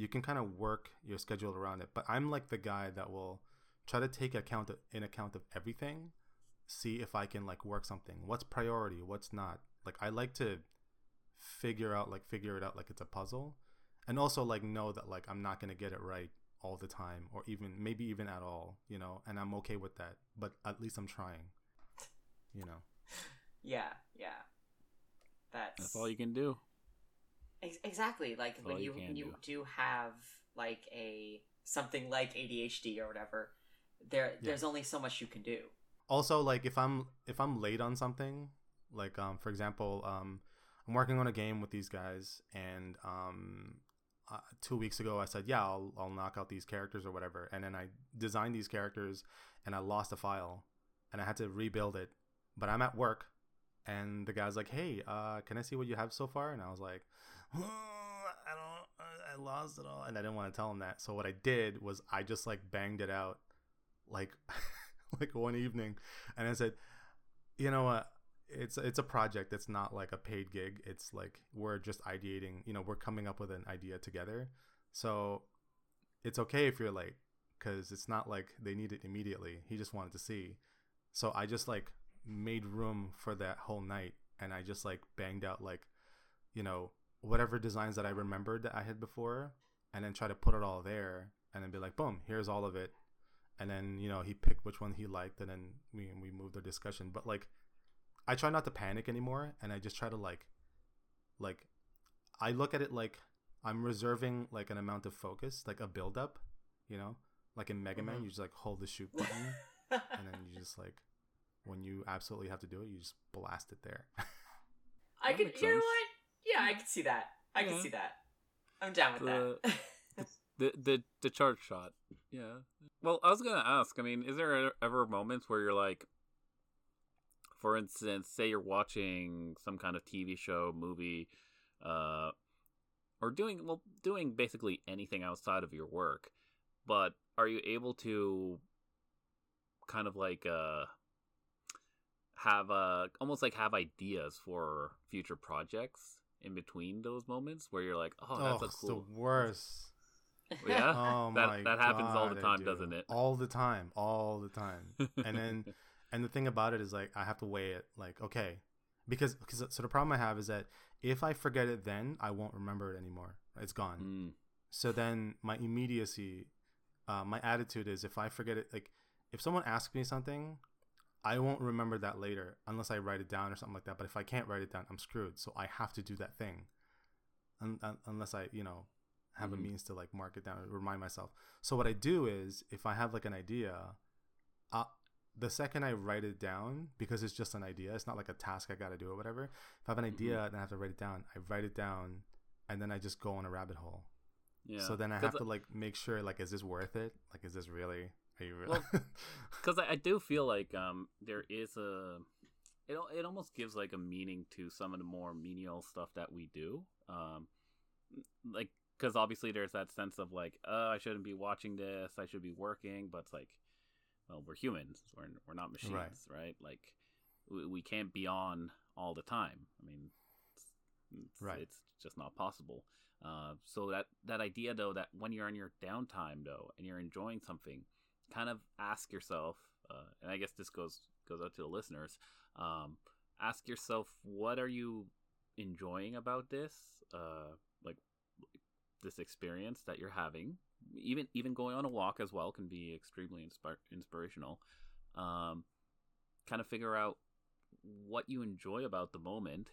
Speaker 2: you can kind of work your schedule around it. But I'm like the guy that will try to take account of, in account of everything, see if I can like work something. What's priority? What's not? Like I like to figure out like figure it out like it's a puzzle, and also like know that like I'm not gonna get it right all the time, or even maybe even at all. You know, and I'm okay with that. But at least I'm trying. You know.
Speaker 3: yeah, yeah. That's,
Speaker 1: That's all you can do.
Speaker 3: Ex- exactly like
Speaker 1: That's
Speaker 3: when
Speaker 1: you
Speaker 3: you you
Speaker 1: do.
Speaker 3: do have like a something like ADHD or whatever. There,
Speaker 2: Yeah.
Speaker 3: there's only so much you can do.
Speaker 2: also like if i'm if i'm late on something like um for example um i'm working on a game with these guys and um uh, two weeks ago i said yeah I'll, I'll knock out these characters or whatever and then i designed these characters and i lost a file and i had to rebuild it but i'm at work and the guy's like hey uh can i see what you have so far and i was like "Oh, i don't i lost it all and i didn't want to tell him that so what i did was i just like banged it out like like one evening and I said, you know what? It's it's a project. It's not like a paid gig. It's like we're just ideating. You know, we're coming up with an idea together. So it's okay if you're late because it's not like they need it immediately. He just wanted to see. So I just like made room for that whole night, and I just like banged out like, you know, whatever designs that I remembered that I had before, and then try to put it all there, and then be like, boom, here's all of it. And then you know he picked which one he liked and then we we moved the discussion. But like i try not to panic anymore and i just try to like like i look at it like i'm reserving like an amount of focus like a build up you know? Like in mega man
Speaker 3: Mhm.
Speaker 2: you just like hold the shoot button and then you just like when you absolutely have to do it you just blast it there.
Speaker 3: I
Speaker 1: That
Speaker 3: could,
Speaker 1: makes
Speaker 3: you know what? Yeah, I can see that. I can see that. I'm down with that.
Speaker 1: The the the charge shot. Yeah. Well, I was gonna ask. I mean, is there ever moments where you're like, for instance, say you're watching some kind of TV show, movie, uh, or doing well, doing basically anything outside of your work, but are you able to kind of like uh have uh almost like have ideas for future projects in between those moments where you're like, oh, that's a cool.
Speaker 2: the worst
Speaker 1: Yeah.
Speaker 2: oh
Speaker 1: That- that happens all the time,
Speaker 2: do.
Speaker 1: doesn't it?
Speaker 2: all the time all the time and then and the thing about it is like i have to weigh it like okay because because so the problem i have is that if i forget it then i won't remember it anymore it's gone
Speaker 1: Mm,
Speaker 2: so then my immediacy uh, my attitude is if i forget it like if someone asks me something i won't remember that later unless i write it down or something like that but if i can't write it down i'm screwed so i have to do that thing un- un- unless i you know have
Speaker 1: Mhm.
Speaker 2: a means to like mark it down or remind myself so what i do is if i have like an idea uh, the second i write it down because it's just an idea it's not like a task i gotta do or whatever if i have an
Speaker 1: Mhm.
Speaker 2: idea and i have to write it down i write it down and then i just go on a rabbit hole
Speaker 1: yeah.
Speaker 2: so then I have to like make sure like is this worth it? Like is this really you
Speaker 1: Well, because I, I do feel like um there is a it it almost gives like a meaning to some of the more menial stuff that we do. Um like because obviously there's that sense of like oh, i shouldn't be watching this. I should be working. But it's like well we're humans. We're, we're not machines
Speaker 2: Right.
Speaker 1: right, like we, we can't be on all the time. I mean it's, it's,
Speaker 2: Right.
Speaker 1: it's just not possible. Uh, so that that idea though that when you're on your downtime though and you're enjoying something kind of ask yourself, uh, and I guess this goes goes out to the listeners. Um, ask yourself, what are you enjoying about this? Uh, like this experience that you're having. Even even going on a walk as well can be extremely inspir- inspirational. Um, kind of figure out what you enjoy about the moment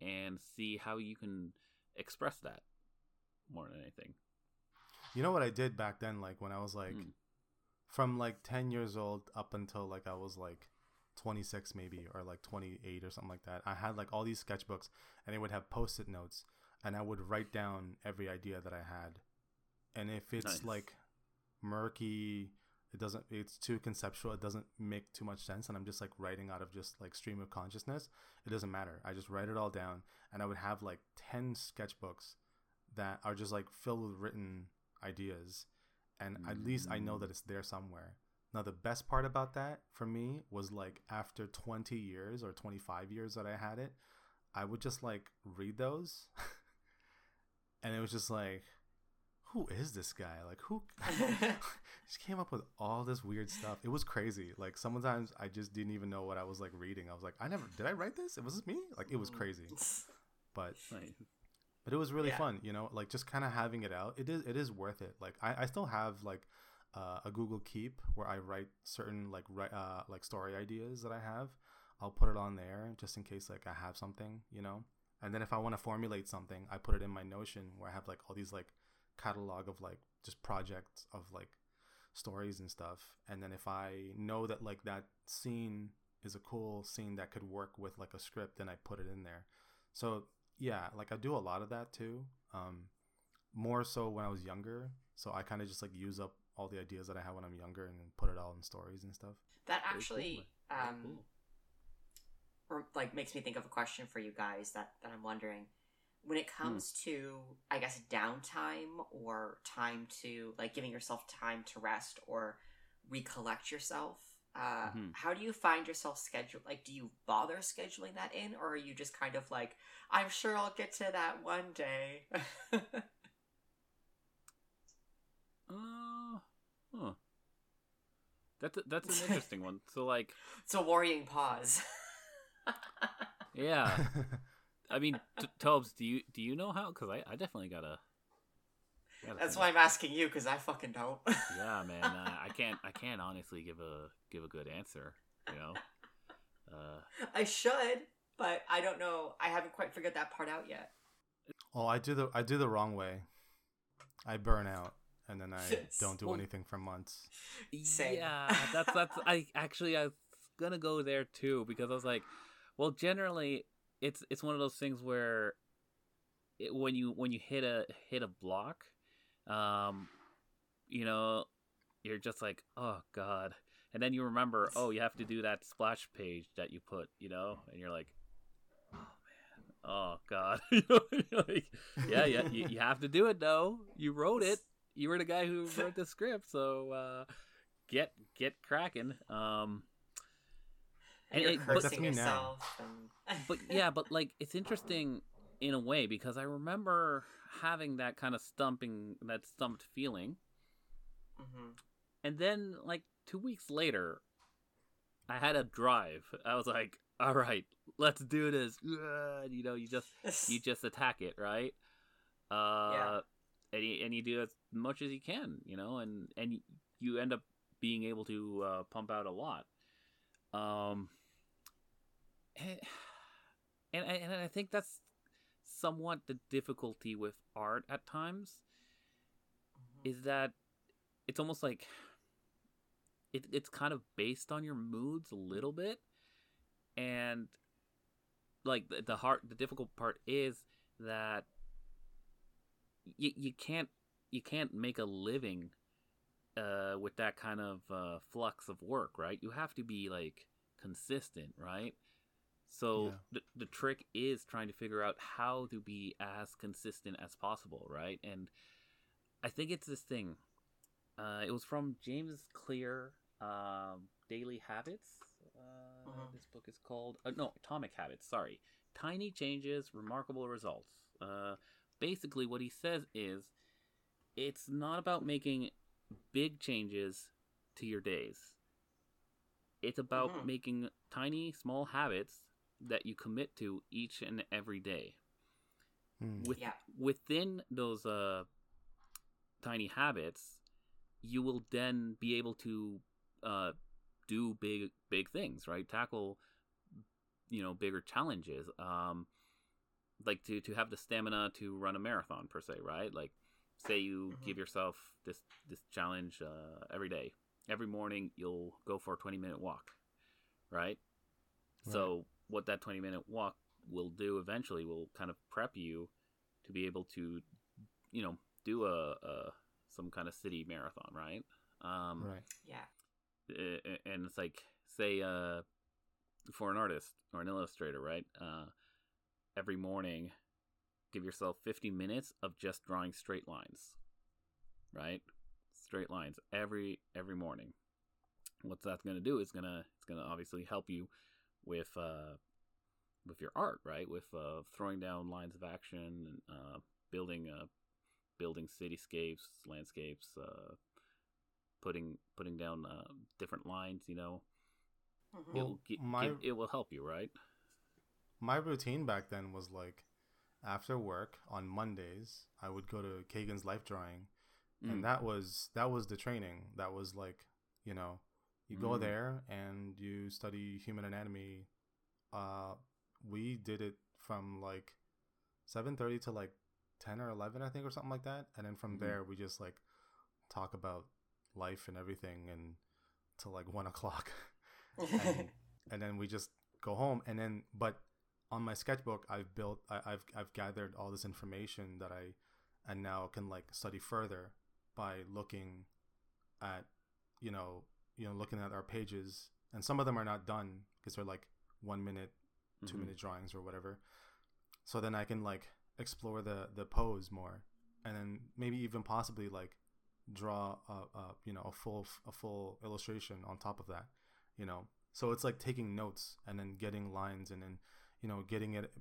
Speaker 1: and see how you can express that more than anything.
Speaker 2: You know what I did back then? Like when I was like,
Speaker 1: Mm.
Speaker 2: From like 10 years old up until like I was like 26 maybe or like 28 or something like that. I had like all these sketchbooks and they would have post-it notes and I would write down every idea that I had. And if it's
Speaker 1: Nice.
Speaker 2: like murky, it doesn't it's too conceptual, it doesn't make too much sense and I'm just like writing out of just like stream of consciousness, it doesn't matter. I just write it all down and I would have like 10 sketchbooks that are just like filled with written ideas and at least I know that mm. it's there somewhere. Now the best part about that for me was like after 20 years or 25 years that I had it, I would just like read those and it was just like who is this guy? Like who just came up with all this weird stuff. It was crazy. Like sometimes I just didn't even know what I was like reading. I was like, I never did I write this? It was this me? Like it was mm. crazy. But
Speaker 1: Nice.
Speaker 2: But it was really
Speaker 3: Yeah.
Speaker 2: fun you know like just kind of having it out. It is it is worth it. Like i, I still have like uh, a google keep where i write certain like ri- uh, like story ideas that i have. I'll put it on there just in case like i have something you know? And then if i want to formulate something i put it in my notion where i have like all these like catalog of like just projects of like stories and stuff. And then if i know that like that scene is a cool scene that could work with like a script then i put it in there. So yeah like i do a lot of that too um more so when i was younger so i kind of just like use up all the ideas that i have when i'm younger and put it all in stories and stuff
Speaker 3: That actually
Speaker 1: cool.
Speaker 3: Um
Speaker 1: cool.
Speaker 3: or like makes me think of a question for you guys that, that I'm wondering. When it comes to I guess downtime or time to like giving yourself time to rest or recollect yourself, uh,
Speaker 1: Mhm.
Speaker 3: how do you find yourself scheduled? Like, do you bother scheduling that in, or are you just kind of like, I'm sure I'll get to that one day?
Speaker 1: Uh, huh. That's a, that's an interesting one. So like,
Speaker 3: it's a worrying pause.
Speaker 1: yeah. I mean, t- Tobes, do you do you know how? Because I, I definitely gotta. Gotta
Speaker 3: That's why I'm asking you because I fucking don't.
Speaker 1: Yeah, man. Uh, I can't I can't honestly give a give a good answer. You know. Uh,
Speaker 3: I should, but I don't know. I haven't quite figured that part out yet.
Speaker 2: oh i do the i do the wrong way i burn out and then i don't do
Speaker 1: Well-
Speaker 2: anything for months
Speaker 3: Same.
Speaker 1: Yeah, that's that's I actually I was gonna go there too because I was like, well, generally it's it's one of those things where it, when you when you hit a hit a block, um, you know, you're just like, oh god, and then you remember, oh, you have to do that splash page that you put, you know, and you're like, oh man, oh god, you know, you're like, yeah, yeah, you, you have to do it though. You wrote it. You were the guy who wrote the script, so uh, get get cracking. Um,
Speaker 3: And
Speaker 1: And
Speaker 3: you're
Speaker 1: it- but-
Speaker 3: cursing
Speaker 2: That's
Speaker 3: yourself. And...
Speaker 1: but yeah, but like it's interesting in a way because I remember having that kind of stumping, that stumped feeling,
Speaker 3: Mhm.
Speaker 1: and then like two weeks later, I had a drive. I was like, all right, let's do this. Uh, You know, you just you just attack it, right? Uh,
Speaker 3: Yeah.
Speaker 1: and you, and you do as much as you can, you know, and and you end up being able to uh, pump out a lot. Um, and, and I- and I think that's somewhat the difficulty with art at times
Speaker 3: Mhm.
Speaker 1: is that it's almost like it, it's kind of based on your moods a little bit. And like the, the hard the difficult part is that you, you can't you can't make a living uh with that kind of uh flux of work right? You have to be like consistent right so
Speaker 2: Yeah.
Speaker 1: the, the trick is trying to figure out how to be as consistent as possible right and i think it's this thing uh it was from james clear um daily habits uh
Speaker 3: Mhm.
Speaker 1: this book is called uh, no atomic habits sorry tiny changes remarkable results uh basically what he says is it's not about making big changes to your days it's about
Speaker 3: Mhm.
Speaker 1: making tiny small habits that you commit to each and every day
Speaker 2: Hmm.
Speaker 1: with
Speaker 3: Yeah.
Speaker 1: within those uh tiny habits you will then be able to uh do big big things right tackle you know bigger challenges. Um, like to to have the stamina to run a marathon per se, right? Like say you
Speaker 3: Mhm.
Speaker 1: give yourself this this challenge uh, every day. Every morning you'll go for a 20 minute walk, right? So what that 20 minute walk will do eventually will kind of prep you to be able to you know do a, a some kind of city marathon, right? Um
Speaker 2: Right.
Speaker 3: Yeah.
Speaker 1: a- a- and it's like say uh for an artist or an illustrator right uh every morning give yourself 50 minutes of just drawing straight lines right straight lines every every morning what that's going to do is going to it's going to obviously help you with uh with your art right with uh throwing down lines of action and uh building uh building cityscapes landscapes uh putting putting down uh, different lines. You know,
Speaker 3: Mhm.
Speaker 1: it'll gi-
Speaker 2: my-
Speaker 1: give- it will help you, right?
Speaker 2: My routine back then was like after work on Mondays, I would go to Kagan's life drawing
Speaker 1: Mm.
Speaker 2: and that was that was the training. That was like, you know, you go
Speaker 1: Mm.
Speaker 2: there and you study human anatomy. Uh we did it from like 7:30 to like 10 or 11 I think or something like that. And then from
Speaker 1: Mhm.
Speaker 2: there we just like talk about life and everything and till like 1 o'clock. and, and then we just go home and then but on my sketchbook i've built I, i've i've gathered all this information that i and now can like study further by looking at you know you know looking at our pages and some of them are not done because they're like one minute two
Speaker 1: Mhm.
Speaker 2: minute drawings or whatever. So then i can like explore the the pose more and then maybe even possibly like draw a, a you know a full a full illustration on top of that you know? So it's like taking notes and then getting lines and then you know getting it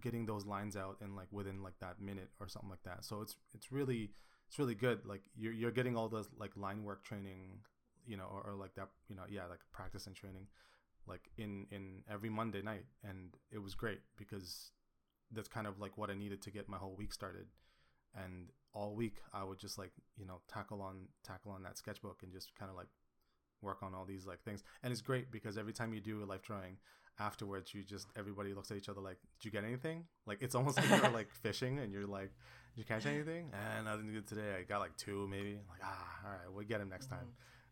Speaker 2: getting those lines out in like within like that minute or something like that. So it's it's really it's really good. Like you're, you're getting all those like line work training you know or, or like that you know yeah like practice and training like in in every monday night. And it was great because that's kind of like what i needed to get my whole week started. And all week i would just like you know tackle on tackle on that sketchbook and just kind of like work on all these like things. And it's great because every time you do a life drawing afterwards you just everybody looks at each other like did you get anything? Like it's almost like you're like fishing and you're like did you catch anything? And nothing good today. I got like two maybe. Like ah all right we'll get him next time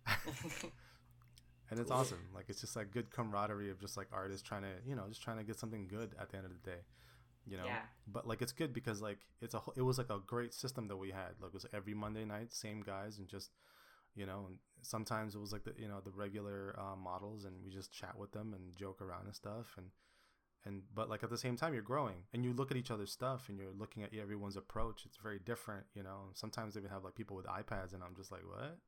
Speaker 2: and it's awesome. Like it's just like good camaraderie of just like artists trying to you know just trying to get something good at the end of the day you know?
Speaker 3: Yeah.
Speaker 2: but like it's good because like it's a whole- it was like a great system that we had. Like it was every monday night same guys and just you know and sometimes it was like the you know the regular uh, models and we just chat with them and joke around and stuff and and but like at the same time you're growing and you look at each other's stuff and you're looking at everyone's approach. It's very different you know? Sometimes they even have like people with ipads and i'm just like what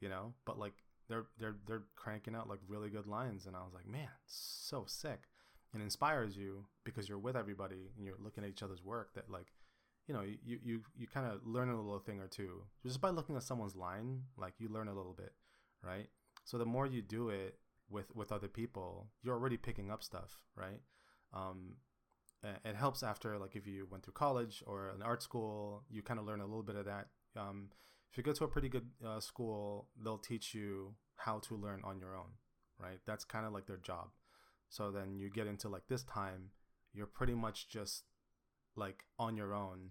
Speaker 2: you know? But like they're they're they're cranking out like really good lines and i was like man so sick. And inspires you because you're with everybody and you're looking at each other's work that like you know you you, you kind of learn a little thing or two. Just by looking at someone's line like you learn a little bit right? So the more you do it with with other people you're already picking up stuff right? Um it helps after like if you went through college or an art school you kind of learn a little bit of that. Um if you go to a pretty good uh, school they'll teach you how to learn on your own right? That's kind of like their job. So then you get into like this time you're pretty much just like on your own.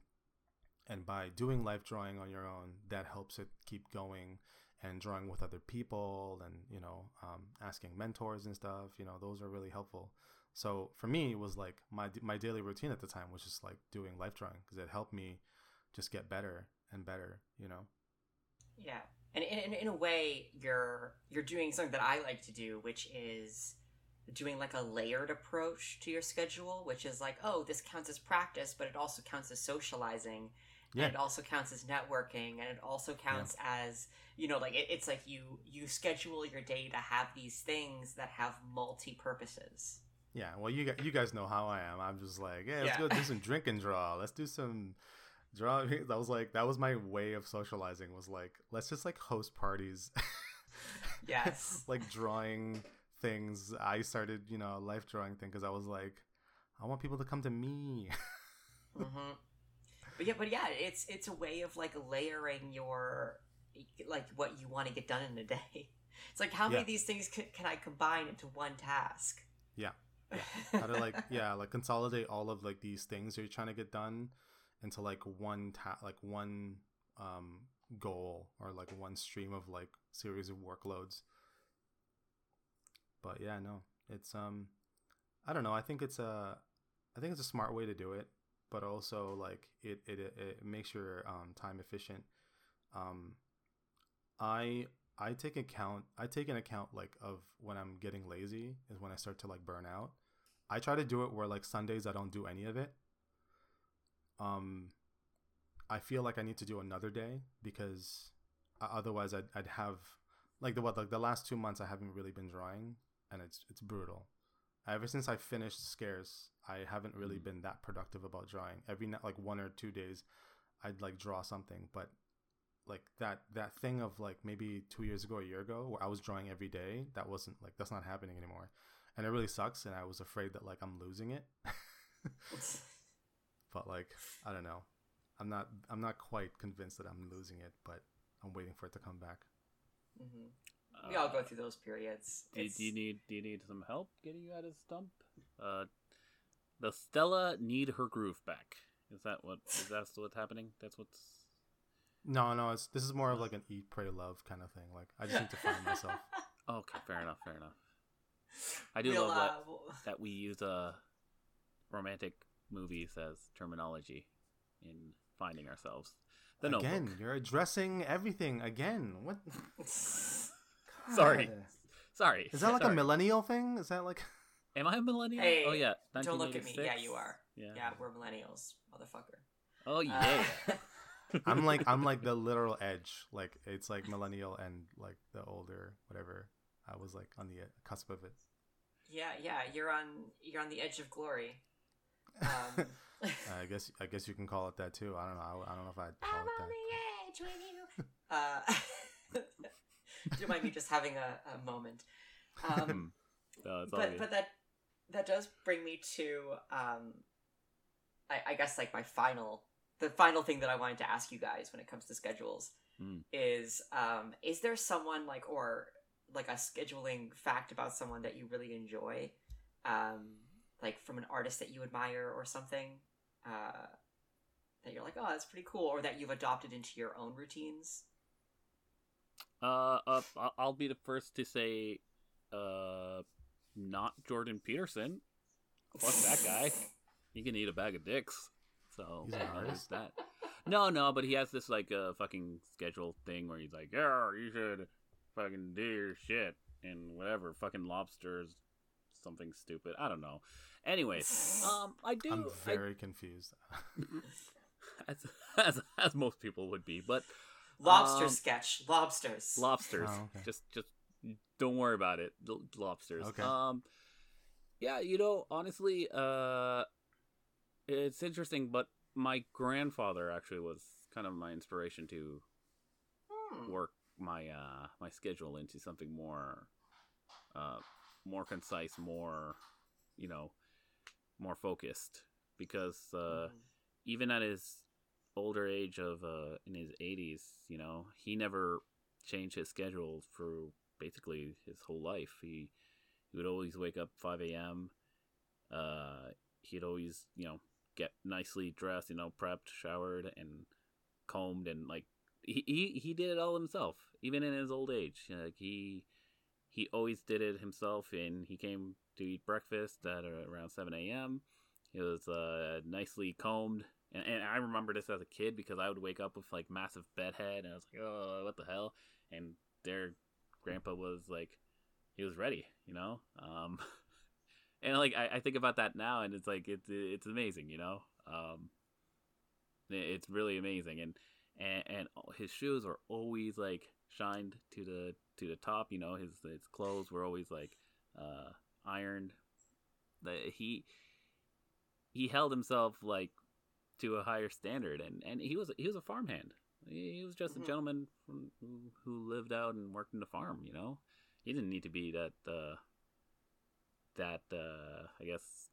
Speaker 2: And by doing life drawing on your own that helps it keep going and drawing with other people and you know um, asking mentors and stuff you know those are really helpful. So for me it was like my my daily routine at the time was just like doing life drawing because it helped me just get better and better you know
Speaker 3: Yeah, and in, in, in a way, you're you're doing something that I like to do, which is doing like a layered approach to your schedule, which is like, oh, this counts as practice, but it also counts as socializing,
Speaker 2: Yeah.
Speaker 3: and it also counts as networking, and it also counts as you know, like it, it's like you you schedule your day to have these things that have multi purposes.
Speaker 2: Yeah, well, you guys, you guys know how I am. I'm just like, yeah, let's
Speaker 3: Yeah.
Speaker 2: go do some drink and draw. Let's do some draw. That was like that was my way of socializing. Was like, let's just like host parties.
Speaker 3: Yes.
Speaker 2: like drawing things. I started, you know, a life drawing thing because I was like, I want people to come to me.
Speaker 3: hmm But yeah, but yeah, it's it's a way of like layering your like what you want to get done in a day. It's like how many
Speaker 2: Yeah.
Speaker 3: of these things can, can I combine into one task?
Speaker 2: Yeah. how to like yeah like consolidate all of like these things you're trying to get done into like one ta- like one um goal or like one stream of like series of workloads. But yeah no it's um i don't know i think it's a i think it's a smart way to do it but also like it it, it, makes your um, time efficient. Um i i take account i take an account like of when i'm getting lazy is when i start to like burn out. I try to do it where like sundays i don't do any of it um i feel like i need to do another day because otherwise i'd, I'd have like the what like the last two months i haven't really been drawing and it's it's brutal. Ever since i finished scares i haven't really
Speaker 1: Mm.
Speaker 2: been that productive about drawing. Every like one or two days i'd like draw something but like that that thing of like maybe two years ago a year ago where i was drawing every day that wasn't like that's not happening anymore. And it really sucks and i was afraid that like i'm losing it but like i don't know i'm not i'm not quite convinced that i'm losing it but i'm waiting for it to come back
Speaker 3: hmm We all go
Speaker 1: Uh,
Speaker 3: through those periods.
Speaker 1: Do, do you need do you need some help getting you out of the stump? Uh, does Stella need her groove back? Is that what is that what's happening? That's what's
Speaker 2: no no it's this is more of like an eat pray love kind of thing like i just need to find myself
Speaker 1: okay. Fair enough. Fair enough. I do
Speaker 3: We'll,
Speaker 1: love that
Speaker 3: uh, we'll-
Speaker 1: that we use a romantic movies as terminology in finding ourselves. The
Speaker 2: again
Speaker 1: Notebook.
Speaker 2: you're addressing everything again what
Speaker 1: Sorry. Sorry.
Speaker 2: is that like
Speaker 1: Sorry.
Speaker 2: a millennial thing is that like
Speaker 1: Am I a millennial?
Speaker 3: Hey,
Speaker 1: oh yeah.
Speaker 3: Don't look at me. Yeah, you are.
Speaker 1: Yeah.
Speaker 3: Yeah, we're millennials, motherfucker.
Speaker 1: Oh
Speaker 3: Uh,
Speaker 1: yeah.
Speaker 2: i'm like i'm like the literal edge like it's like millennial and like the older whatever i was like on the cusp of it
Speaker 3: yeah, yeah. You're on. You're on the edge of glory. Um,
Speaker 2: i guess i guess you can call it that too i don't know i, I don't know if i'd call
Speaker 3: I'm
Speaker 2: it
Speaker 3: on
Speaker 2: that
Speaker 3: the edge with you. Uh, do you mind me just having a, a moment? Um,
Speaker 1: no, it's all
Speaker 3: but
Speaker 1: good.
Speaker 3: but that that does bring me to um, I, I guess like my final the final thing that I wanted to ask you guys when it comes to schedules
Speaker 1: Mm.
Speaker 3: is um, is there someone like or like a scheduling fact about someone that you really enjoy, um, like from an artist that you admire or something, uh, that you're like oh that's pretty cool or that you've adopted into your own routines.
Speaker 1: Uh, uh, I- I'll be the first to say, uh, not Jordan Peterson. Fuck that guy. He can eat a bag of dicks. So
Speaker 2: He's an artist?
Speaker 1: that. No, no, but he has this like uh, fucking schedule thing where he's like, yeah, you should fucking do your shit and whatever, fucking lobsters, something stupid. I don't know. Anyways, um, I do.
Speaker 2: i'm
Speaker 1: I-
Speaker 2: very confused
Speaker 1: as, as as most people would be, but
Speaker 3: Lobster
Speaker 1: Um,
Speaker 3: sketch, lobsters.
Speaker 1: lobsters.
Speaker 2: Oh, okay.
Speaker 1: Just just don't worry about it. L- lobsters.
Speaker 2: Okay.
Speaker 1: Um yeah, you know, honestly, uh it's interesting, but my grandfather actually was kind of my inspiration to
Speaker 3: Hmm.
Speaker 1: work my uh my schedule into something more uh more concise, more you know, more focused because uh
Speaker 3: Mhm.
Speaker 1: even at his older age of uh in his 80s you know he never changed his schedule for basically his whole life he he would always wake up 5 a.m uh he'd always you know get nicely dressed you know prepped showered and combed and like he he, he did it all himself even in his old age like he he always did it himself and he came to eat breakfast at uh, around 7 a.m he was uh, nicely combed and, and I remember this as a kid because I would wake up with like massive bedhead and I was like, oh, what the hell? And their grandpa was like, he was ready, you know? Um, and like, I, I think about that now and it's like, it's, it's amazing, you know? Um, it's really amazing. And, and, and his shoes were always like shined to the, to the top, you know, his, his clothes were always like, uh, ironed. The, he, he held himself like to a higher standard and and he was he was a farmhand he was just
Speaker 3: Mhm.
Speaker 1: a gentleman from, who, who lived out and worked in the farm you know he didn't need to be that uh that uh i guess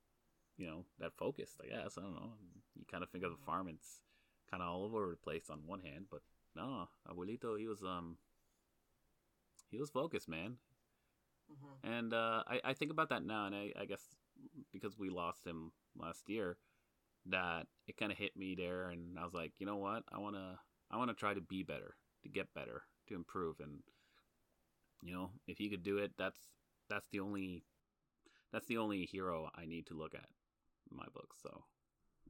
Speaker 1: you know that focused i guess i don't know you kind of think of the farm it's kind of all over the place on one hand but no abuelito he was um he was focused man
Speaker 3: Mhm.
Speaker 1: and uh, I, I think about that now, and I, I guess because we lost him last year that it kind of hit me there and I was like, you know what? I want to I want to try to be better, to get better, to improve and you know, if he could do it, that's that's the only that's the only hero I need to look at in my book, so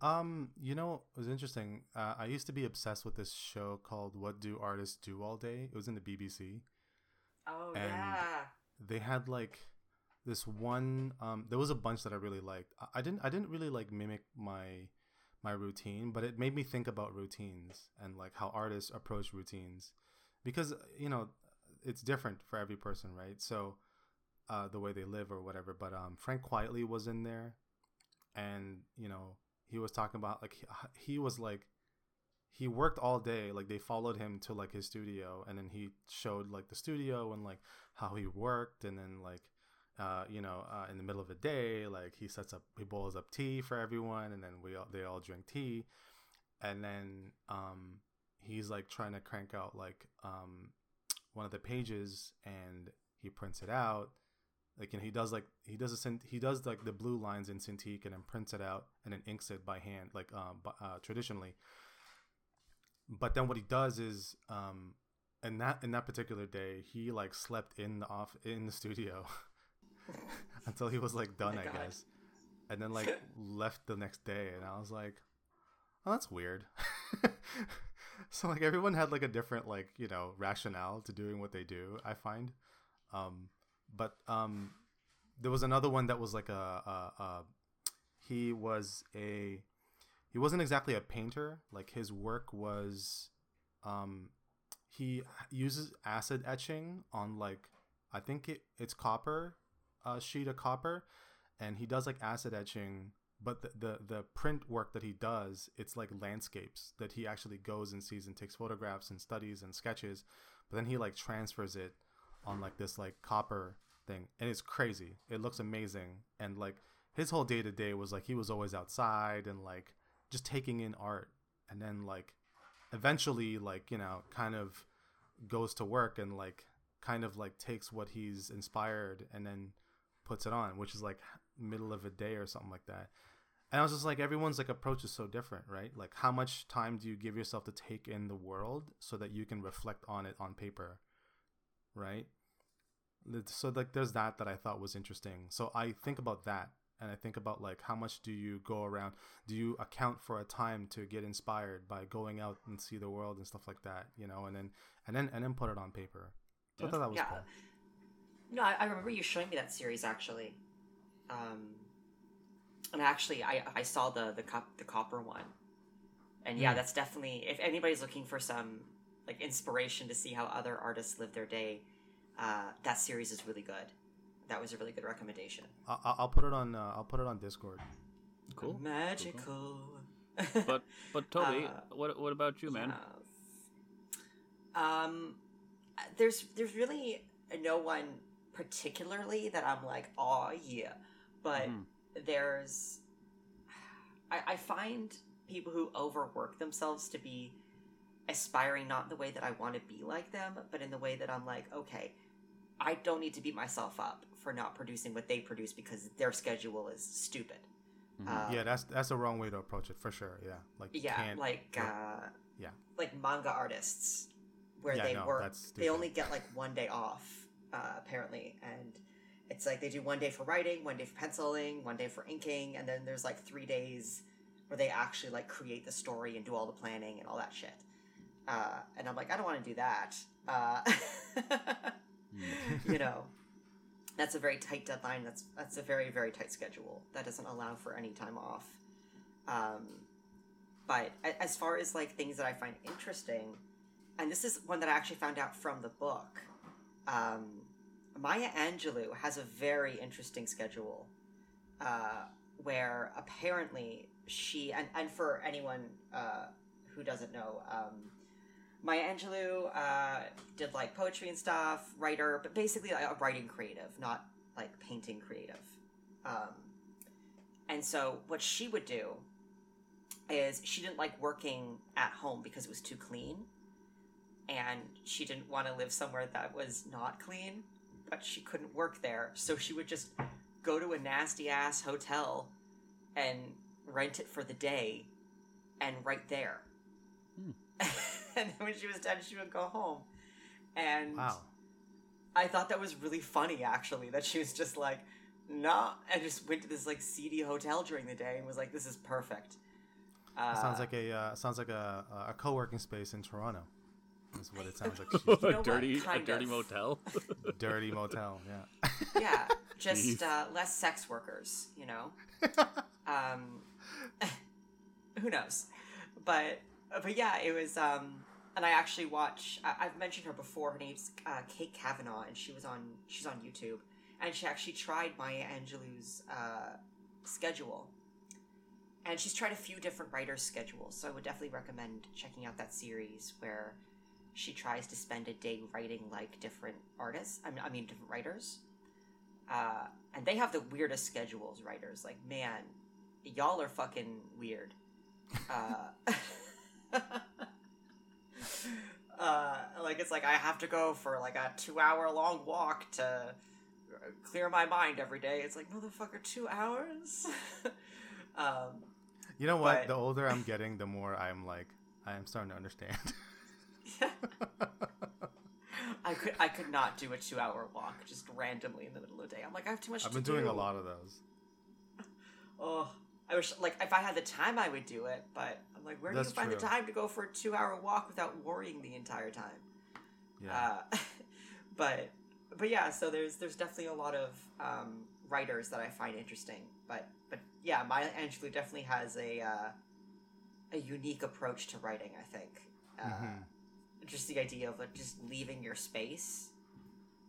Speaker 2: Um, you know, it was interesting. Uh, I used to be obsessed with this show called "What Do Artists Do All Day." It was in the BBC.
Speaker 3: Oh
Speaker 2: And-
Speaker 3: yeah.
Speaker 2: They had like this one. Um, there was a bunch that I really liked. I, I didn't. I didn't really like mimic my my routine, but it made me think about routines and like how artists approach routines, because you know, it's different for every person, right? So, uh, the way they live or whatever. But um, Frank Quitely was in there, and you know, he was talking about like he, was like he worked all day like they followed him to like his studio and then he showed like the studio and like how he worked and then like uh, you know uh, in the middle of the day like he sets up he boils up tea for everyone and then we all they all drink tea. And then um he's like trying to crank out like um one of the pages and he prints it out like and he does like he does a he does like the blue lines in Cintiq and then prints it out and then inks it by hand like um uh, traditionally. But then what he does is um in that in that particular day he like slept in the off in the studio until he was like done
Speaker 3: my
Speaker 2: i
Speaker 3: God.
Speaker 2: guess. And then like left the next day and i was like oh that's weird. So like everyone had like a different like you know rationale to doing what they do i find. Um but um there was another one that was like a, a, a he was a he wasn't exactly a painter. Like his work was um he uses acid etching on like i think it, it's copper a sheet of copper and he does like acid etching but the, the the print work that he does it's like landscapes that he actually goes and sees and takes photographs and studies and sketches but then he like transfers it on like this like copper thing and it's crazy. It looks amazing and like his whole day to day was like he was always outside and like just taking in art and then like eventually like you know kind of goes to work and like kind of like takes what he's inspired and then puts it on which is like middle of a day or something like that. And i was just like everyone's like approach is so different right? Like how much time do you give yourself to take in the world so that you can reflect on it on paper right so like there's that that i thought was interesting so i think about that and i think about like how much do you go around do you account for a time to get inspired by going out and see the world and stuff like that you know and then and then and then put it on paper so i thought that was
Speaker 3: Yeah.
Speaker 2: cool
Speaker 3: No, I, I remember you showing me that series actually. Um, and actually, I, I saw the the cup the copper one, and yeah,
Speaker 2: Hmm.
Speaker 3: that's definitely if anybody's looking for some like inspiration to see how other artists live their day, uh, that series is really good. That was a really good recommendation.
Speaker 2: I- I- i'll put it on uh, i'll put it on discord
Speaker 1: Cool.
Speaker 3: Magical.
Speaker 1: But but Toby,
Speaker 3: Uh,
Speaker 1: what what about you, man?
Speaker 3: Yes. Um, there's there's really no one particularly that I'm like, oh yeah, but
Speaker 1: Mhm.
Speaker 3: there's I, I find people who overwork themselves to be aspiring not in the way that I want to be like them, but in the way that I'm like, okay, I don't need to beat myself up for not producing what they produce because their schedule is stupid.
Speaker 1: Mhm.
Speaker 3: Uh,
Speaker 2: yeah that's that's the wrong way to approach it for sure yeah like
Speaker 3: yeah like
Speaker 2: yeah.
Speaker 3: uh
Speaker 2: Yeah.
Speaker 3: like manga artists where
Speaker 2: Yeah,
Speaker 3: they
Speaker 2: no,
Speaker 3: work they only get like one day off uh apparently and it's like they do one day for writing one day for penciling one day for inking and then there's like three days where they actually like create the story and do all the planning and all that shit uh and i'm like i don't want to do that uh. you know that's a very tight deadline. That's that's a very very tight schedule. That doesn't allow for any time off. Um but as far as like things that i find interesting and this is one that i actually found out from the book um maya angelou has a very interesting schedule uh where apparently she and, and for anyone uh who doesn't know um Maya Angelou uh, did like poetry and stuff, writer, but basically like, a writing creative, not like painting creative. Um, and so what she would do is she didn't like working at home because it was too clean, and she didn't want to live somewhere that was not clean, but she couldn't work there, so she would just go to a nasty ass hotel and rent it for the day and write there.
Speaker 1: Hmm.
Speaker 3: and then when she was done, she would go home. And
Speaker 2: Wow.
Speaker 3: I thought that was really funny, actually, that she was just like, nah, and just went to this like seedy hotel during the day and was like, this is perfect. Uh,
Speaker 2: sounds like a uh, sounds like a a co-working space in Toronto. Is what it sounds like.
Speaker 3: You know
Speaker 1: a dirty, a dirty
Speaker 3: of.
Speaker 1: motel.
Speaker 2: dirty motel. Yeah.
Speaker 3: yeah, just uh, less sex workers, you know. um, who knows? But but yeah, it was. Um, and I actually watch. I, I've mentioned her before. Her name's uh, Kate Kavanaugh, and she was on. She's on YouTube, and she actually tried Maya Angelou's uh, schedule. And she's tried a few different writers' schedules, so I would definitely recommend checking out that series where she tries to spend a day writing like different artists. I mean, I mean different writers. Uh, and they have the weirdest schedules, writers. Like, man, y'all are fucking weird. Uh, uh, like, it's like I have to go for like a two hour long walk to clear my mind every day. It's like, motherfucker, two hours? um,
Speaker 2: You know what?
Speaker 3: But-
Speaker 2: The older I'm getting, the more I'm like, I am starting to understand.
Speaker 3: I could I could not do a two hour walk just randomly in the middle of the day. I'm like, I have too much
Speaker 2: I've been doing
Speaker 3: do.
Speaker 2: a lot of those.
Speaker 3: Oh, I wish like if I had the time, I would do it. But I'm like, where
Speaker 2: That's
Speaker 3: do you find the time to go for a two hour walk without worrying the entire time?
Speaker 2: Yeah.
Speaker 3: Uh, but but yeah, so there's there's definitely a lot of um, writers that I find interesting. But but yeah, Maya Angelou definitely has a uh, a unique approach to writing. I think. Uh,
Speaker 2: Mhm.
Speaker 3: Just the idea of like, just leaving your space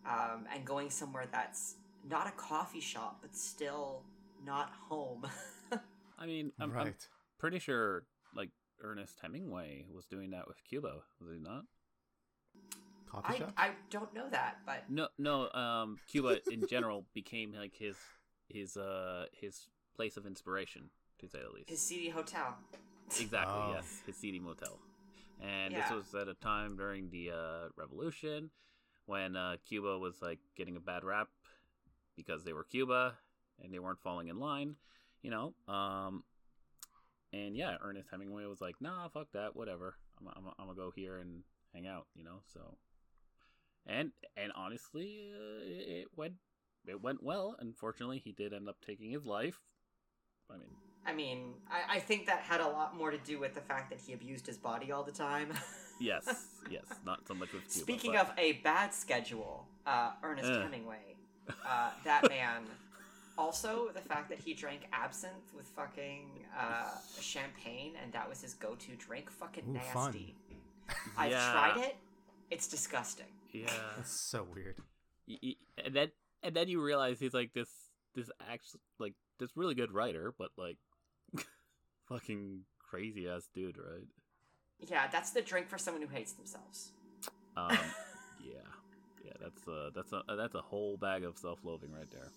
Speaker 3: um, and going somewhere that's not a coffee shop, but still not home.
Speaker 1: I mean, I'm,
Speaker 2: right.
Speaker 1: I'm pretty sure like Ernest Hemingway was doing that with Cuba, was he not?
Speaker 2: Coffee
Speaker 3: I,
Speaker 2: shop.
Speaker 3: I don't know that, but
Speaker 1: No, no. Um, Cuba in general became like his his uh his place of inspiration, to say the least.
Speaker 3: his seedy hotel.
Speaker 1: Exactly.
Speaker 2: Oh.
Speaker 1: Yes, his seedy motel. And
Speaker 3: Yeah.
Speaker 1: this was at a time during the uh, revolution when uh, Cuba was like getting a bad rap because they were Cuba and they weren't falling in line, you know. Um, and yeah, Ernest Hemingway was like, "Nah, fuck that, whatever. I'm, I'm, I'm gonna go here and hang out," you know. So, and and honestly, uh, it went it went well. Unfortunately, he did end up taking his life. I mean,
Speaker 3: I mean, I, I think that had a lot more to do with the fact that he abused his body all the time.
Speaker 1: yes, yes, not so much with Cuba.
Speaker 3: Speaking
Speaker 1: but-
Speaker 3: of a bad schedule, uh, Ernest
Speaker 1: Ugh.
Speaker 3: Hemingway, uh, that man. Also, the fact that he drank absinthe with fucking uh, champagne and that was his go-to drink, fucking
Speaker 2: Ooh, fun.
Speaker 3: nasty. I've
Speaker 1: Yeah.
Speaker 3: tried it. It's disgusting.
Speaker 1: Yeah.
Speaker 2: That's so weird.
Speaker 1: Y- y- and then and then you realize he's like this this actually like this really good writer, but like fucking crazy ass dude, right?
Speaker 3: Yeah, that's the drink for someone who hates themselves.
Speaker 1: Um, yeah, yeah, that's uh that's a that's a whole bag of self loathing right there.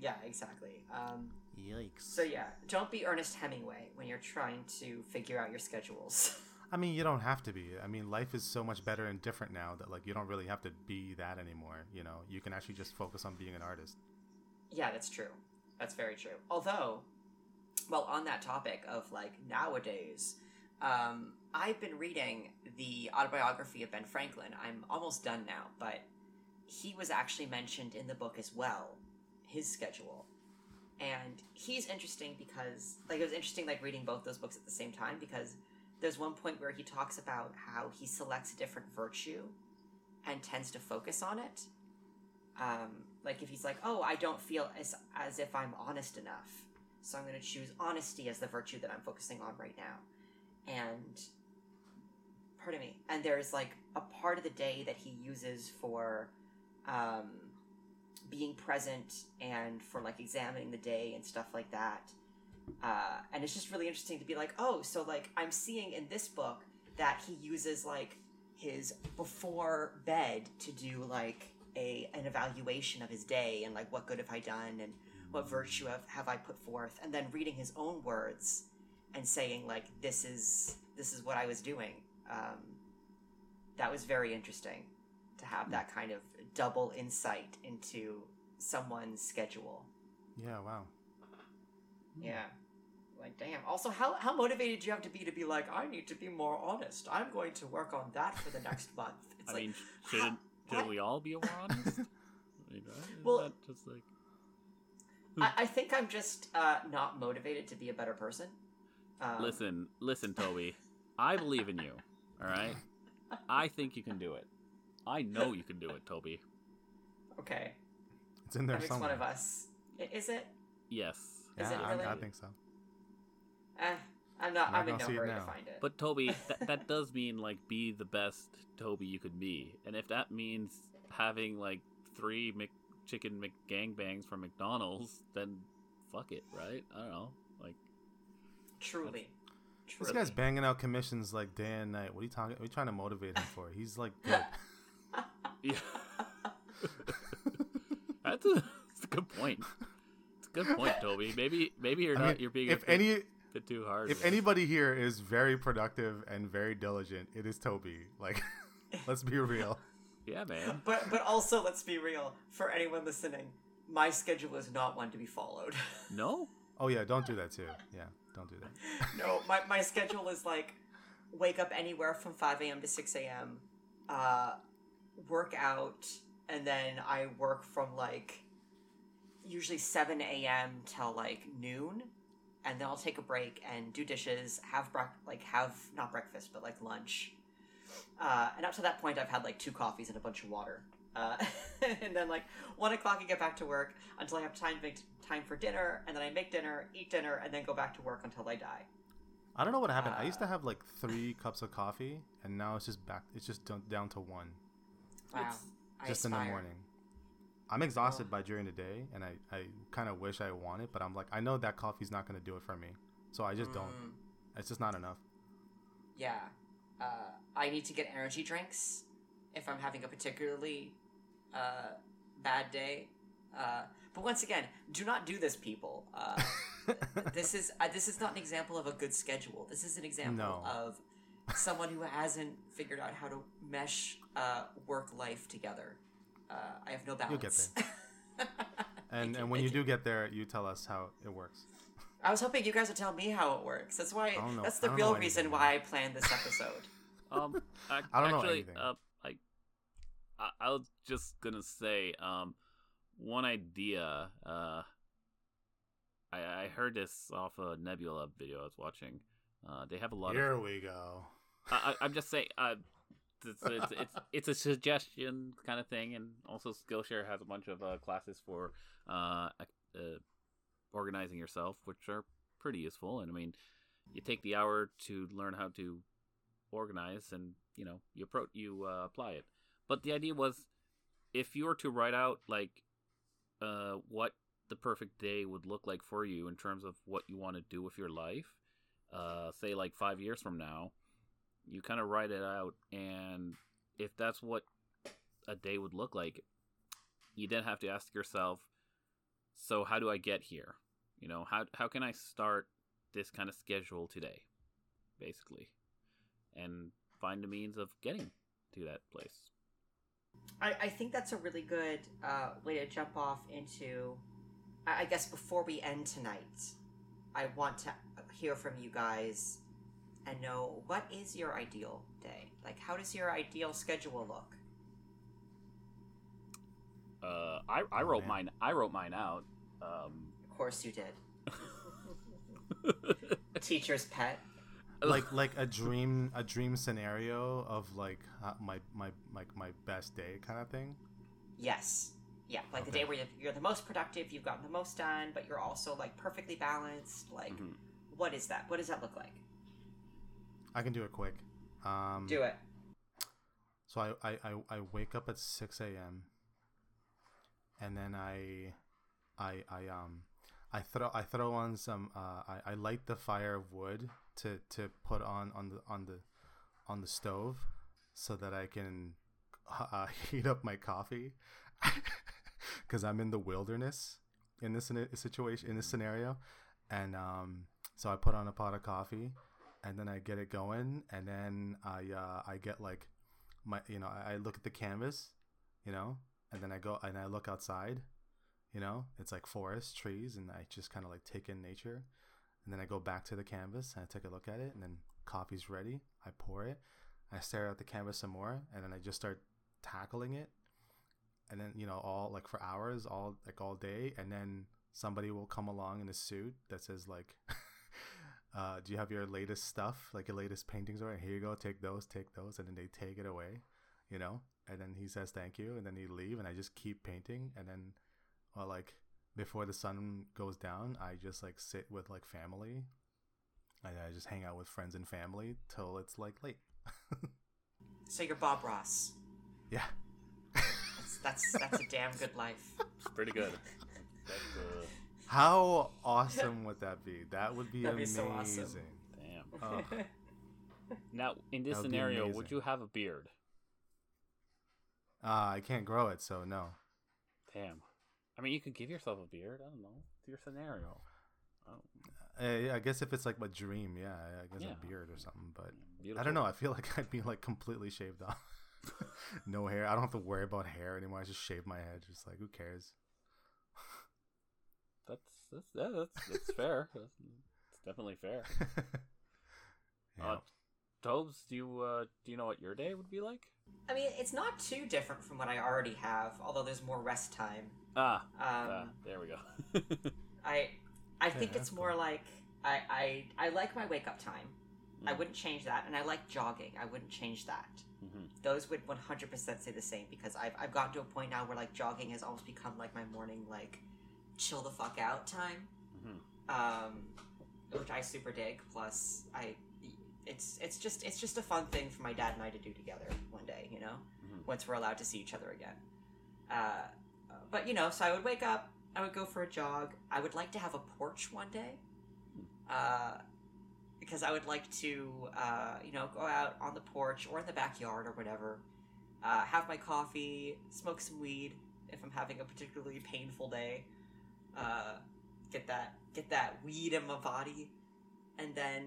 Speaker 3: yeah, exactly. Um,
Speaker 2: Yikes.
Speaker 3: so yeah, don't be Ernest Hemingway when you're trying to figure out your schedules.
Speaker 2: I mean, you don't have to be. I mean, life is so much better and different now that like you don't really have to be that anymore. You know, you can actually just focus on being an artist.
Speaker 3: yeah, that's true. That's very true. Although, well, on that topic of like nowadays, um, I've been reading the autobiography of Ben Franklin. I'm almost done now, but he was actually mentioned in the book as well, his schedule. And he's interesting because, like, it was interesting, like, reading both those books at the same time because there's one point where he talks about how he selects a different virtue and tends to focus on it. Um, like, if he's like, oh, I don't feel as, as if I'm honest enough, so I'm going to choose honesty as the virtue that I'm focusing on right now. And, pardon me, and there's, like, a part of the day that he uses for, um, being present and for like examining the day and stuff like that. Uh, and it's just really interesting to be like, oh, so like I'm seeing in this book that he uses like his before bed to do like a an evaluation of his day and like what good have I done and what virtue have, have I put forth and then reading his own words and saying like this is this is what I was doing. Um, that was very interesting to have that kind of double insight into someone's schedule.
Speaker 2: Yeah, wow.
Speaker 3: Yeah. Like damn. Also, how how motivated do you have to be to be like, I need to be more honest. I'm going to work on that for the next month. It's
Speaker 1: I
Speaker 3: like,
Speaker 1: mean, shouldn't shouldn't we all be more honest? I mean,
Speaker 3: Well-
Speaker 1: that just like
Speaker 3: I, I think I'm just uh, not motivated to be a better person. Um,
Speaker 1: listen, listen, Toby. I believe in you. All right. I think you can do it. I know you can do it, Toby.
Speaker 3: Okay.
Speaker 2: It's in there
Speaker 3: That makes
Speaker 2: somewhere.
Speaker 3: one of us. Is it?
Speaker 1: Yes.
Speaker 3: Is
Speaker 2: yeah,
Speaker 3: it
Speaker 2: I, I think so.
Speaker 3: Eh, I'm not.
Speaker 2: Not
Speaker 3: I'm in
Speaker 2: gonna
Speaker 3: no
Speaker 2: see it
Speaker 3: hurry to find it.
Speaker 1: But Toby, that, that does mean like be the best Toby you could be, and if that means having like three Mc, chicken McGangbangs from McDonald's, then fuck it, right? I don't know, like
Speaker 3: truly,
Speaker 2: This guy's banging out commissions like day and night. What are you talking? What are you trying to motivate him for? He's like good.
Speaker 1: yeah. that's, a, that's a good point. It's a good point, Toby. Maybe maybe you're
Speaker 2: I
Speaker 1: not.
Speaker 2: mean,
Speaker 1: you're being
Speaker 2: if
Speaker 1: a bit,
Speaker 2: any
Speaker 1: bit too hard.
Speaker 2: if
Speaker 1: with
Speaker 2: anybody here is very productive and very diligent, it is Toby. Like, let's be real.
Speaker 1: yeah, man.
Speaker 3: But but also, let's be real. For anyone listening, my schedule is not one to be followed.
Speaker 1: No.
Speaker 2: Oh yeah, don't do that too. Yeah, don't do that.
Speaker 3: no, my my schedule is like wake up anywhere from five a.m. to six a.m. Uh, work out, and then I work from like usually seven a.m. till like noon, and then I'll take a break and do dishes, have brec- like have not breakfast but like lunch. Uh, and up to that point, I've had like two coffees and a bunch of water. Uh, and then like one o'clock, I get back to work until I have time make time for dinner, and then I make dinner, eat dinner, and then go back to work until I die.
Speaker 2: I don't know what happened. I used to
Speaker 3: Uh,
Speaker 2: have like three cups of coffee, and now it's just back. It's just down, down to one,
Speaker 3: Wow,
Speaker 1: It's
Speaker 2: just in the morning. I'm exhausted
Speaker 3: Oh.
Speaker 2: by during the day, and I, I kind of wish I want it, but I'm like, I know that coffee's not gonna do it for me, so I just don't.
Speaker 3: Mm,
Speaker 2: It's just not enough.
Speaker 3: yeah, uh, I need to get energy drinks if I'm having a particularly uh, bad day. Uh, but once again, do not do this, people. Uh, this is uh, this is not an example of a good schedule. This is an example
Speaker 2: No.
Speaker 3: of someone who hasn't figured out how to mesh uh, work life together. Uh, I have no balance.
Speaker 2: You'll get there. and
Speaker 3: you,
Speaker 2: and when you
Speaker 3: you.
Speaker 2: do get there, you tell us how it works.
Speaker 3: I was hoping you guys would tell me how it works. That's why.
Speaker 2: Know-
Speaker 3: That's the real reason why I planned this episode.
Speaker 1: Um, ac-
Speaker 2: I don't know anything.
Speaker 1: Uh, I, I, I was just gonna say, um, one idea. Uh, I, I heard this off a Nebula video I was watching. Uh, they have a lot of
Speaker 2: Here
Speaker 1: of.
Speaker 2: we go.
Speaker 1: I, I, I'm just saying. Uh, it's, it's, it's it's a suggestion kind of thing, and also Skillshare has a bunch of uh, classes for uh, uh, organizing yourself, which are pretty useful. And I mean, you take the hour to learn how to organize, and you know you pro- you uh, apply it. But the idea was, if you were to write out like uh, what the perfect day would look like for you in terms of what you want to do with your life, uh, say like five years from now, you kind of write it out, and if that's what a day would look like, you then have to ask yourself, so how do I get here? You know, how how can I start this kind of schedule today, basically, and find a means of getting to that place.
Speaker 3: I, I think that's a really good uh, way to jump off into. I, I guess before we end tonight, I want to hear from you guys and know what is your ideal day. Like, how does your ideal schedule look?
Speaker 1: Uh, I I
Speaker 2: Oh,
Speaker 1: wrote
Speaker 2: man.
Speaker 1: mine. I wrote mine out. Um,
Speaker 3: Of course, you did. Teacher's pet.
Speaker 2: like like a dream a dream scenario of like uh, my my like my best day kind of thing.
Speaker 3: Yes. Yeah, like the day where you're- you're the most productive, you've gotten the most done, but you're also like perfectly balanced. Like,
Speaker 1: Mhm.
Speaker 3: what is that? What does that look like?
Speaker 2: I can do it quick. Um,
Speaker 3: Do it.
Speaker 2: So I, I, I, I wake up at six a.m. and then I, I, I um, I throw I throw on some uh, I, I light the fire of wood to, to put on on the on the on the stove so that I can uh, heat up my coffee because I'm in the wilderness in this situation in this scenario, and um, so I put on a pot of coffee and then I get it going, and then I uh, I get like my you know I, I look at the canvas, you know, and then I go and I look outside, You know, it's like forest, trees, and I just kind of like take in nature. And then I go back to the canvas and I take a look at it, and then coffee's ready. I pour it. I stare at the canvas some more, and then I just start tackling it. And then you know, all like for hours, all like all day, and then somebody will come along in a suit that says like. Uh, do you have your latest stuff, like your latest paintings? Or here you go, take those, take those, and then they take it away, you know. And then he says thank you, and then he leave, and I just keep painting, and then, well, like before the sun goes down, I just like sit with like family, and I just hang out with friends and family till it's like late.
Speaker 3: So you're Bob Ross.
Speaker 2: yeah,
Speaker 3: That's that's, that's a damn good life.
Speaker 1: It's pretty good. That's, uh,
Speaker 2: how awesome would that be? That would be
Speaker 3: That'd be
Speaker 2: amazing.
Speaker 3: so awesome.
Speaker 1: damn.
Speaker 2: Oh,
Speaker 1: Now, in this
Speaker 2: That would
Speaker 1: scenario, would you have a beard?
Speaker 2: uh, I can't grow it, so no.
Speaker 1: Damn. I mean, you could give yourself a beard. I don't know. It's your scenario. Oh,
Speaker 2: Uh, I guess if it's like my dream, yeah, I guess
Speaker 1: Yeah.
Speaker 2: a beard or something. But
Speaker 1: beautiful.
Speaker 2: I don't know. I feel like I'd be like completely shaved off. no hair. I don't have to worry about hair anymore. I just shave my head. Just like who cares?
Speaker 1: That's that's yeah, that's that's fair. That's, it's definitely fair.
Speaker 2: yeah.
Speaker 1: Uh, Tobes, do you uh, do you know what your day would be like?
Speaker 3: I mean, it's not too different from what I already have, although there's more rest time.
Speaker 1: Ah,
Speaker 3: Um,
Speaker 1: ah, there we go.
Speaker 3: I I think
Speaker 2: Yeah,
Speaker 3: it's more
Speaker 2: cool.
Speaker 3: like I, I I like my wake up time. I
Speaker 1: Mm.
Speaker 3: wouldn't change that, and I like jogging. I wouldn't change that.
Speaker 1: Mhm.
Speaker 3: Those would 100% say the same because I've I've gotten to a point now where like jogging has almost become like my morning like chill the fuck out time.
Speaker 1: Mhm.
Speaker 3: Um, which I super dig. Plus, I it's it's just it's just a fun thing for my dad and I to do together one day. You know,
Speaker 1: Mhm.
Speaker 3: once we're allowed to see each other again. Uh, but you know, so I would wake up, I would go for a jog. I would like to have a porch one day, uh, because I would like to, uh, you know, go out on the porch or in the backyard or whatever, uh, have my coffee, smoke some weed if I'm having a particularly painful day, uh, get that get that weed in my body, and then.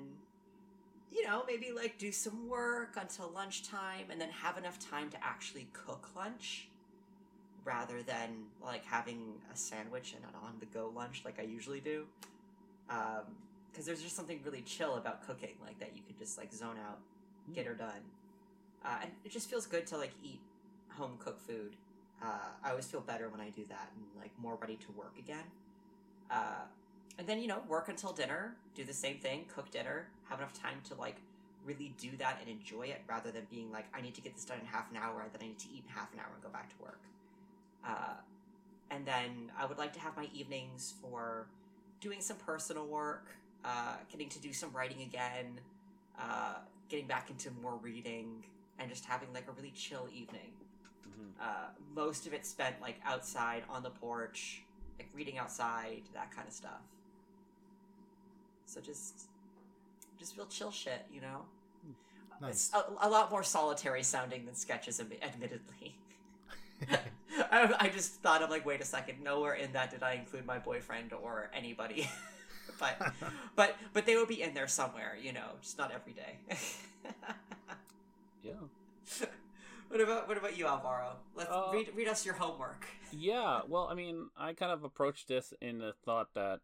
Speaker 3: You know, maybe like do some work until lunchtime and then have enough time to actually cook lunch rather than like having a sandwich and an on the go lunch like I usually do. Because there's just something really chill about cooking, like that you could just like zone out, get her done. Uh, and it just feels good to like eat home cooked food. Uh, I always feel better when I do that and like more ready to work again. Uh, and then, you know, work until dinner, do the same thing, cook dinner, have enough time to like really do that and enjoy it rather than being like, I need to get this done in half an hour, then I need to eat in half an hour and go back to work. Uh, and then I would like to have my evenings for doing some personal work, uh, getting to do some writing again, uh, getting back into more reading, and just having like a really chill evening.
Speaker 1: Mhm.
Speaker 3: Uh, most of it spent like outside on the porch, like reading outside, that kind of stuff. So just, just feel chill shit, you know.
Speaker 2: Nice.
Speaker 3: It's a, a lot more solitary sounding than sketches, admittedly. I, I just thought I'm like, wait a second, nowhere in that did I include my boyfriend or anybody. but but but they would be in there somewhere, you know, just not every day.
Speaker 1: Yeah.
Speaker 3: What about what about you, Alvaro? Let's
Speaker 1: Uh,
Speaker 3: read read us your homework.
Speaker 1: Yeah. Well, I mean, I kind of approached this in the thought that,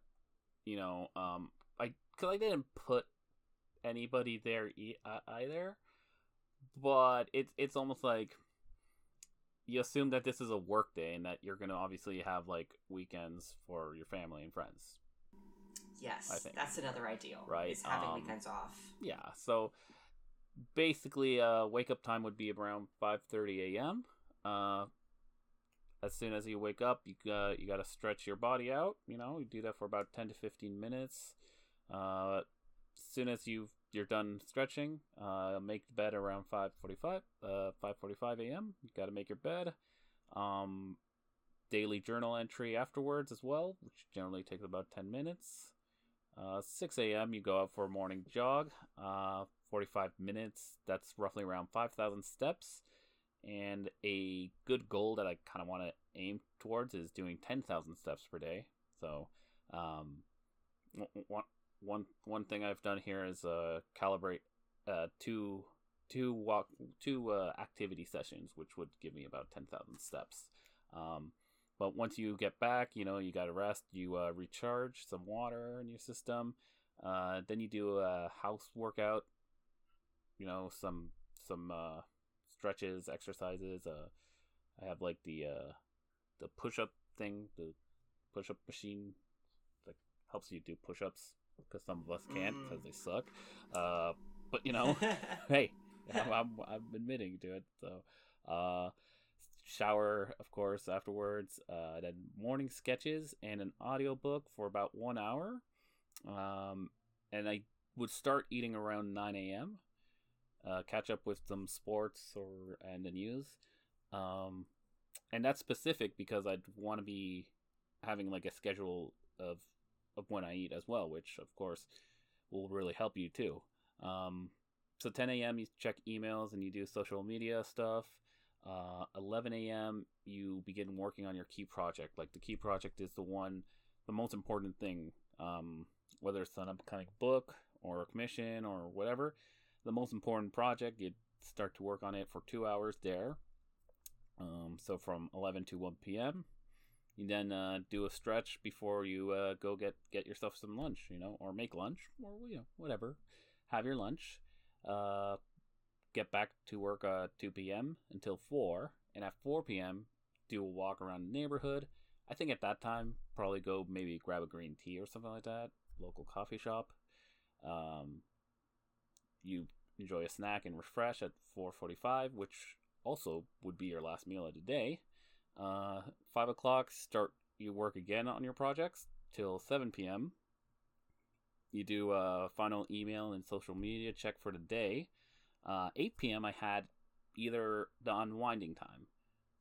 Speaker 1: you know, um, I because I didn't put anybody there e- uh, either, but it's it's almost like you assume that this is a work day and that you're gonna obviously have like weekends for your family and friends.
Speaker 3: Yes,
Speaker 1: I think.
Speaker 3: that's another ideal.
Speaker 1: Right,
Speaker 3: is having
Speaker 1: um,
Speaker 3: weekends off.
Speaker 1: Yeah. So basically, uh, wake up time would be around five thirty a.m. Uh, as soon as you wake up, you got you got to stretch your body out. You know, you do that for about ten to fifteen minutes. Uh, as soon as you you're done stretching, uh, make the bed around five forty five. Uh, five forty five a.m. You got to make your bed. Um, daily journal entry afterwards as well, which generally takes about ten minutes. Uh, 6 a.m. You go out for a morning jog. Uh, 45 minutes. That's roughly around 5,000 steps. And a good goal that I kind of want to aim towards is doing 10,000 steps per day. So, um, one one one thing I've done here is uh, calibrate uh, two two walk two uh, activity sessions, which would give me about 10,000 steps. Um, but once you get back, you know, you got to rest. You uh, recharge some water in your system. Uh, then you do a house workout. You know, some some uh, stretches, exercises. Uh, I have like the uh, the push up thing, the push up machine that helps you do push ups because some of us can't
Speaker 3: Mm.
Speaker 1: because they suck. Uh, but you know, hey, I'm, I'm, I'm admitting to it. So, uh, shower, of course, afterwards. Uh, then morning sketches and an audiobook for about one hour. Um, and I would start eating around 9 a.m. Uh, catch up with some sports or and the news. Um, and that's specific because I'd want to be having like a schedule of of when I eat as well, which of course will really help you too. Um, so 10 a.m. you check emails and you do social media stuff. Uh, 11 a.m. you begin working on your key project. Like the key project is the one, the most important thing. Um, whether it's an upcoming book or a commission or whatever, the most important project you start to work on it for two hours there. Um, so from 11 to 1 p.m. You then uh, do a stretch before you uh, go get get yourself some lunch, you know, or make lunch, or you know, whatever. Have your lunch. Uh, get back to work at 2 p.m. until 4, and at 4 p.m. do a walk around the neighborhood. I think at that time probably go maybe grab a green tea or something like that, local coffee shop. Um, you enjoy a snack and refresh at 4:45, which also would be your last meal of the day. Uh, five o'clock, start you work again on your projects till 7 p.m. You do a final email and social media check for the day. Uh, 8 p.m. I had either the unwinding time,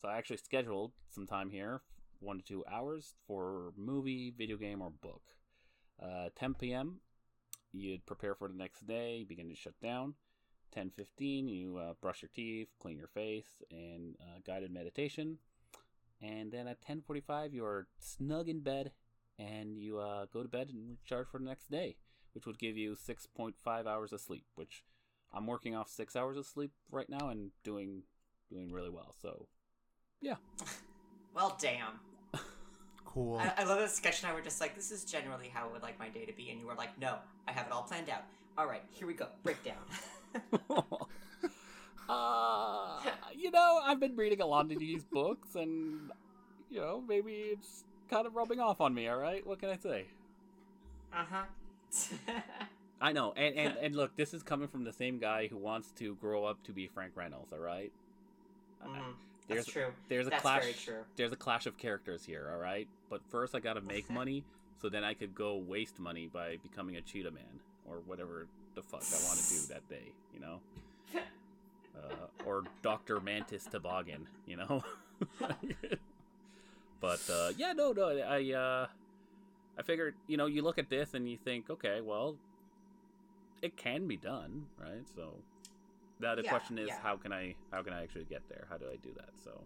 Speaker 1: so I actually scheduled some time here, one to two hours for movie, video game, or book. Uh, 10 p.m. You'd prepare for the next day, begin to shut down. 10:15, you uh, brush your teeth, clean your face, and uh, guided meditation. And then at 10:45, you're snug in bed, and you uh, go to bed and recharge for the next day, which would give you 6.5 hours of sleep. Which I'm working off six hours of sleep right now and doing doing really well. So yeah.
Speaker 3: well, damn.
Speaker 2: Cool.
Speaker 3: I, I love that sketch and I were just like, this is generally how I would like my day to be. And you were like, no, I have it all planned out. All right, here we go. Breakdown.
Speaker 1: uh, you know, I've been reading a lot of these books, and you know, maybe it's kind of rubbing off on me. All right, what can I say?
Speaker 3: uh huh.
Speaker 1: I know, and, and and look, this is coming from the same guy who wants to grow up to be Frank Reynolds. All right,
Speaker 3: Mhm.
Speaker 1: There's
Speaker 3: That's true.
Speaker 1: there's a
Speaker 3: That's
Speaker 1: clash.
Speaker 3: very true.
Speaker 1: There's a clash of characters here. All right, but first I gotta make money, so then I could go waste money by becoming a cheetah man or whatever the fuck I want to do that day. You know. uh, or Doctor Mantis Toboggan, you know. but uh, yeah, no, no, I uh, I figured, you know, you look at this and you think, okay, well, it can be done, right? So now the
Speaker 3: Yeah,
Speaker 1: question is,
Speaker 3: yeah.
Speaker 1: how can I, how can I actually get there? How do I do that? So,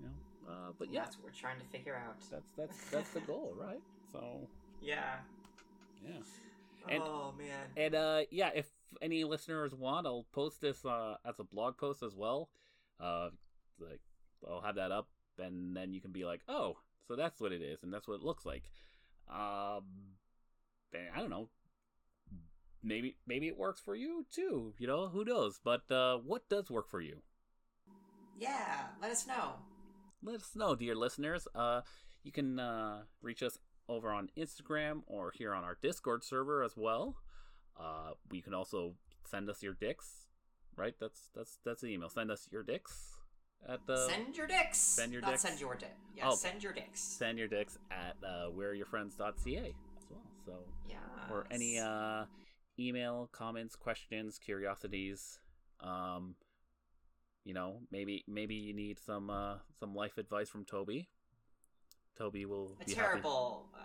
Speaker 1: you know, uh, but yeah,
Speaker 3: That's what we're trying to figure out.
Speaker 1: that's that's that's the goal, right? So
Speaker 3: Yeah.
Speaker 1: yeah. And-
Speaker 3: oh man.
Speaker 1: And uh, yeah, if any listeners want, I'll post this uh, as a blog post as well. Uh, like I'll have that up, and then you can be like, oh, so that's what it is, and that's what it looks like. Um, I don't know. Maybe maybe it works for you too. You know, who knows? But uh, what does work for you?
Speaker 3: yeah. Let us know.
Speaker 1: let us know, dear listeners. Uh, you can uh, reach us over on Instagram or here on our Discord server as well. Uh, you can also send us your dicks, right? That's that's that's the email. Send us your dicks at the
Speaker 3: send your dicks.
Speaker 1: send your
Speaker 3: Not
Speaker 1: dicks.
Speaker 3: send your dick. Yeah.
Speaker 1: Oh.
Speaker 3: Send your dicks.
Speaker 1: send your dicks at uh, whereyourfriends.ca as well. So
Speaker 3: Yeah.
Speaker 1: or any uh, email comments, questions, curiosities. Um, you know, maybe maybe you need some uh, some life advice from Toby. Toby will
Speaker 3: A
Speaker 1: be
Speaker 3: terrible. Uh,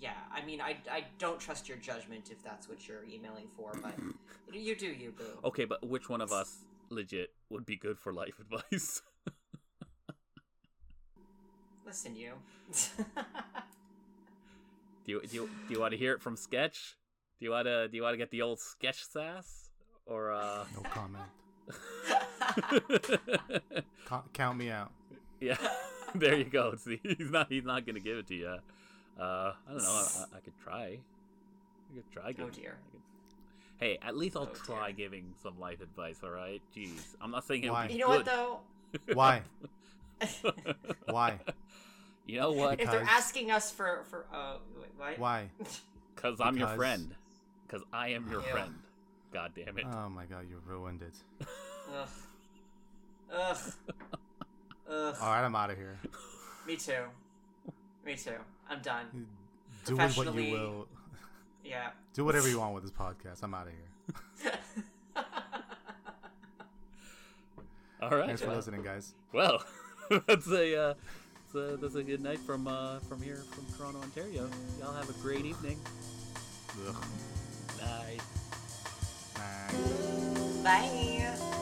Speaker 3: yeah. I mean, I, I don't trust your judgment if that's what you're emailing for, but you do you, boo.
Speaker 1: Okay, but which one of us legit would be good for life advice?
Speaker 3: Listen, you.
Speaker 1: do you do you, do you want to hear it from Sketch? Do you want to do you want to get the old Sketch sass or uh?
Speaker 2: No comment. Co- count me out.
Speaker 1: yeah. there you go. See, he's not he's not gonna give it to you. Uh, I don't know. I, I could try. I could try. Giving,
Speaker 3: dear.
Speaker 1: I could- Hey, at least I'll
Speaker 3: Oh,
Speaker 1: try
Speaker 3: dear.
Speaker 1: giving some life advice. All right. Jeez, I'm not saying it
Speaker 2: Why?
Speaker 1: would be
Speaker 3: You know what though?
Speaker 2: Why? Why?
Speaker 1: you know what?
Speaker 3: if they're asking us for for uh wait, what?
Speaker 2: Why?
Speaker 1: Because I'm your friend. Because I am your
Speaker 3: Yeah.
Speaker 1: friend. God damn it.
Speaker 2: Oh my god, you ruined it.
Speaker 3: Ugh. Ugh. Ugh.
Speaker 2: All right, I'm out of here.
Speaker 3: Me too. Me too. I'm done.
Speaker 2: Do what you will.
Speaker 3: Yeah.
Speaker 2: Do whatever you want with this podcast. I'm out of here.
Speaker 1: All right.
Speaker 2: Thanks for
Speaker 1: well,
Speaker 2: listening, guys.
Speaker 1: well, that's a uh, that's a, that's a good night from uh, from here from Toronto, Ontario. Y'all have a great evening.
Speaker 2: Ugh.
Speaker 1: Bye.
Speaker 2: Bye.
Speaker 3: Bye.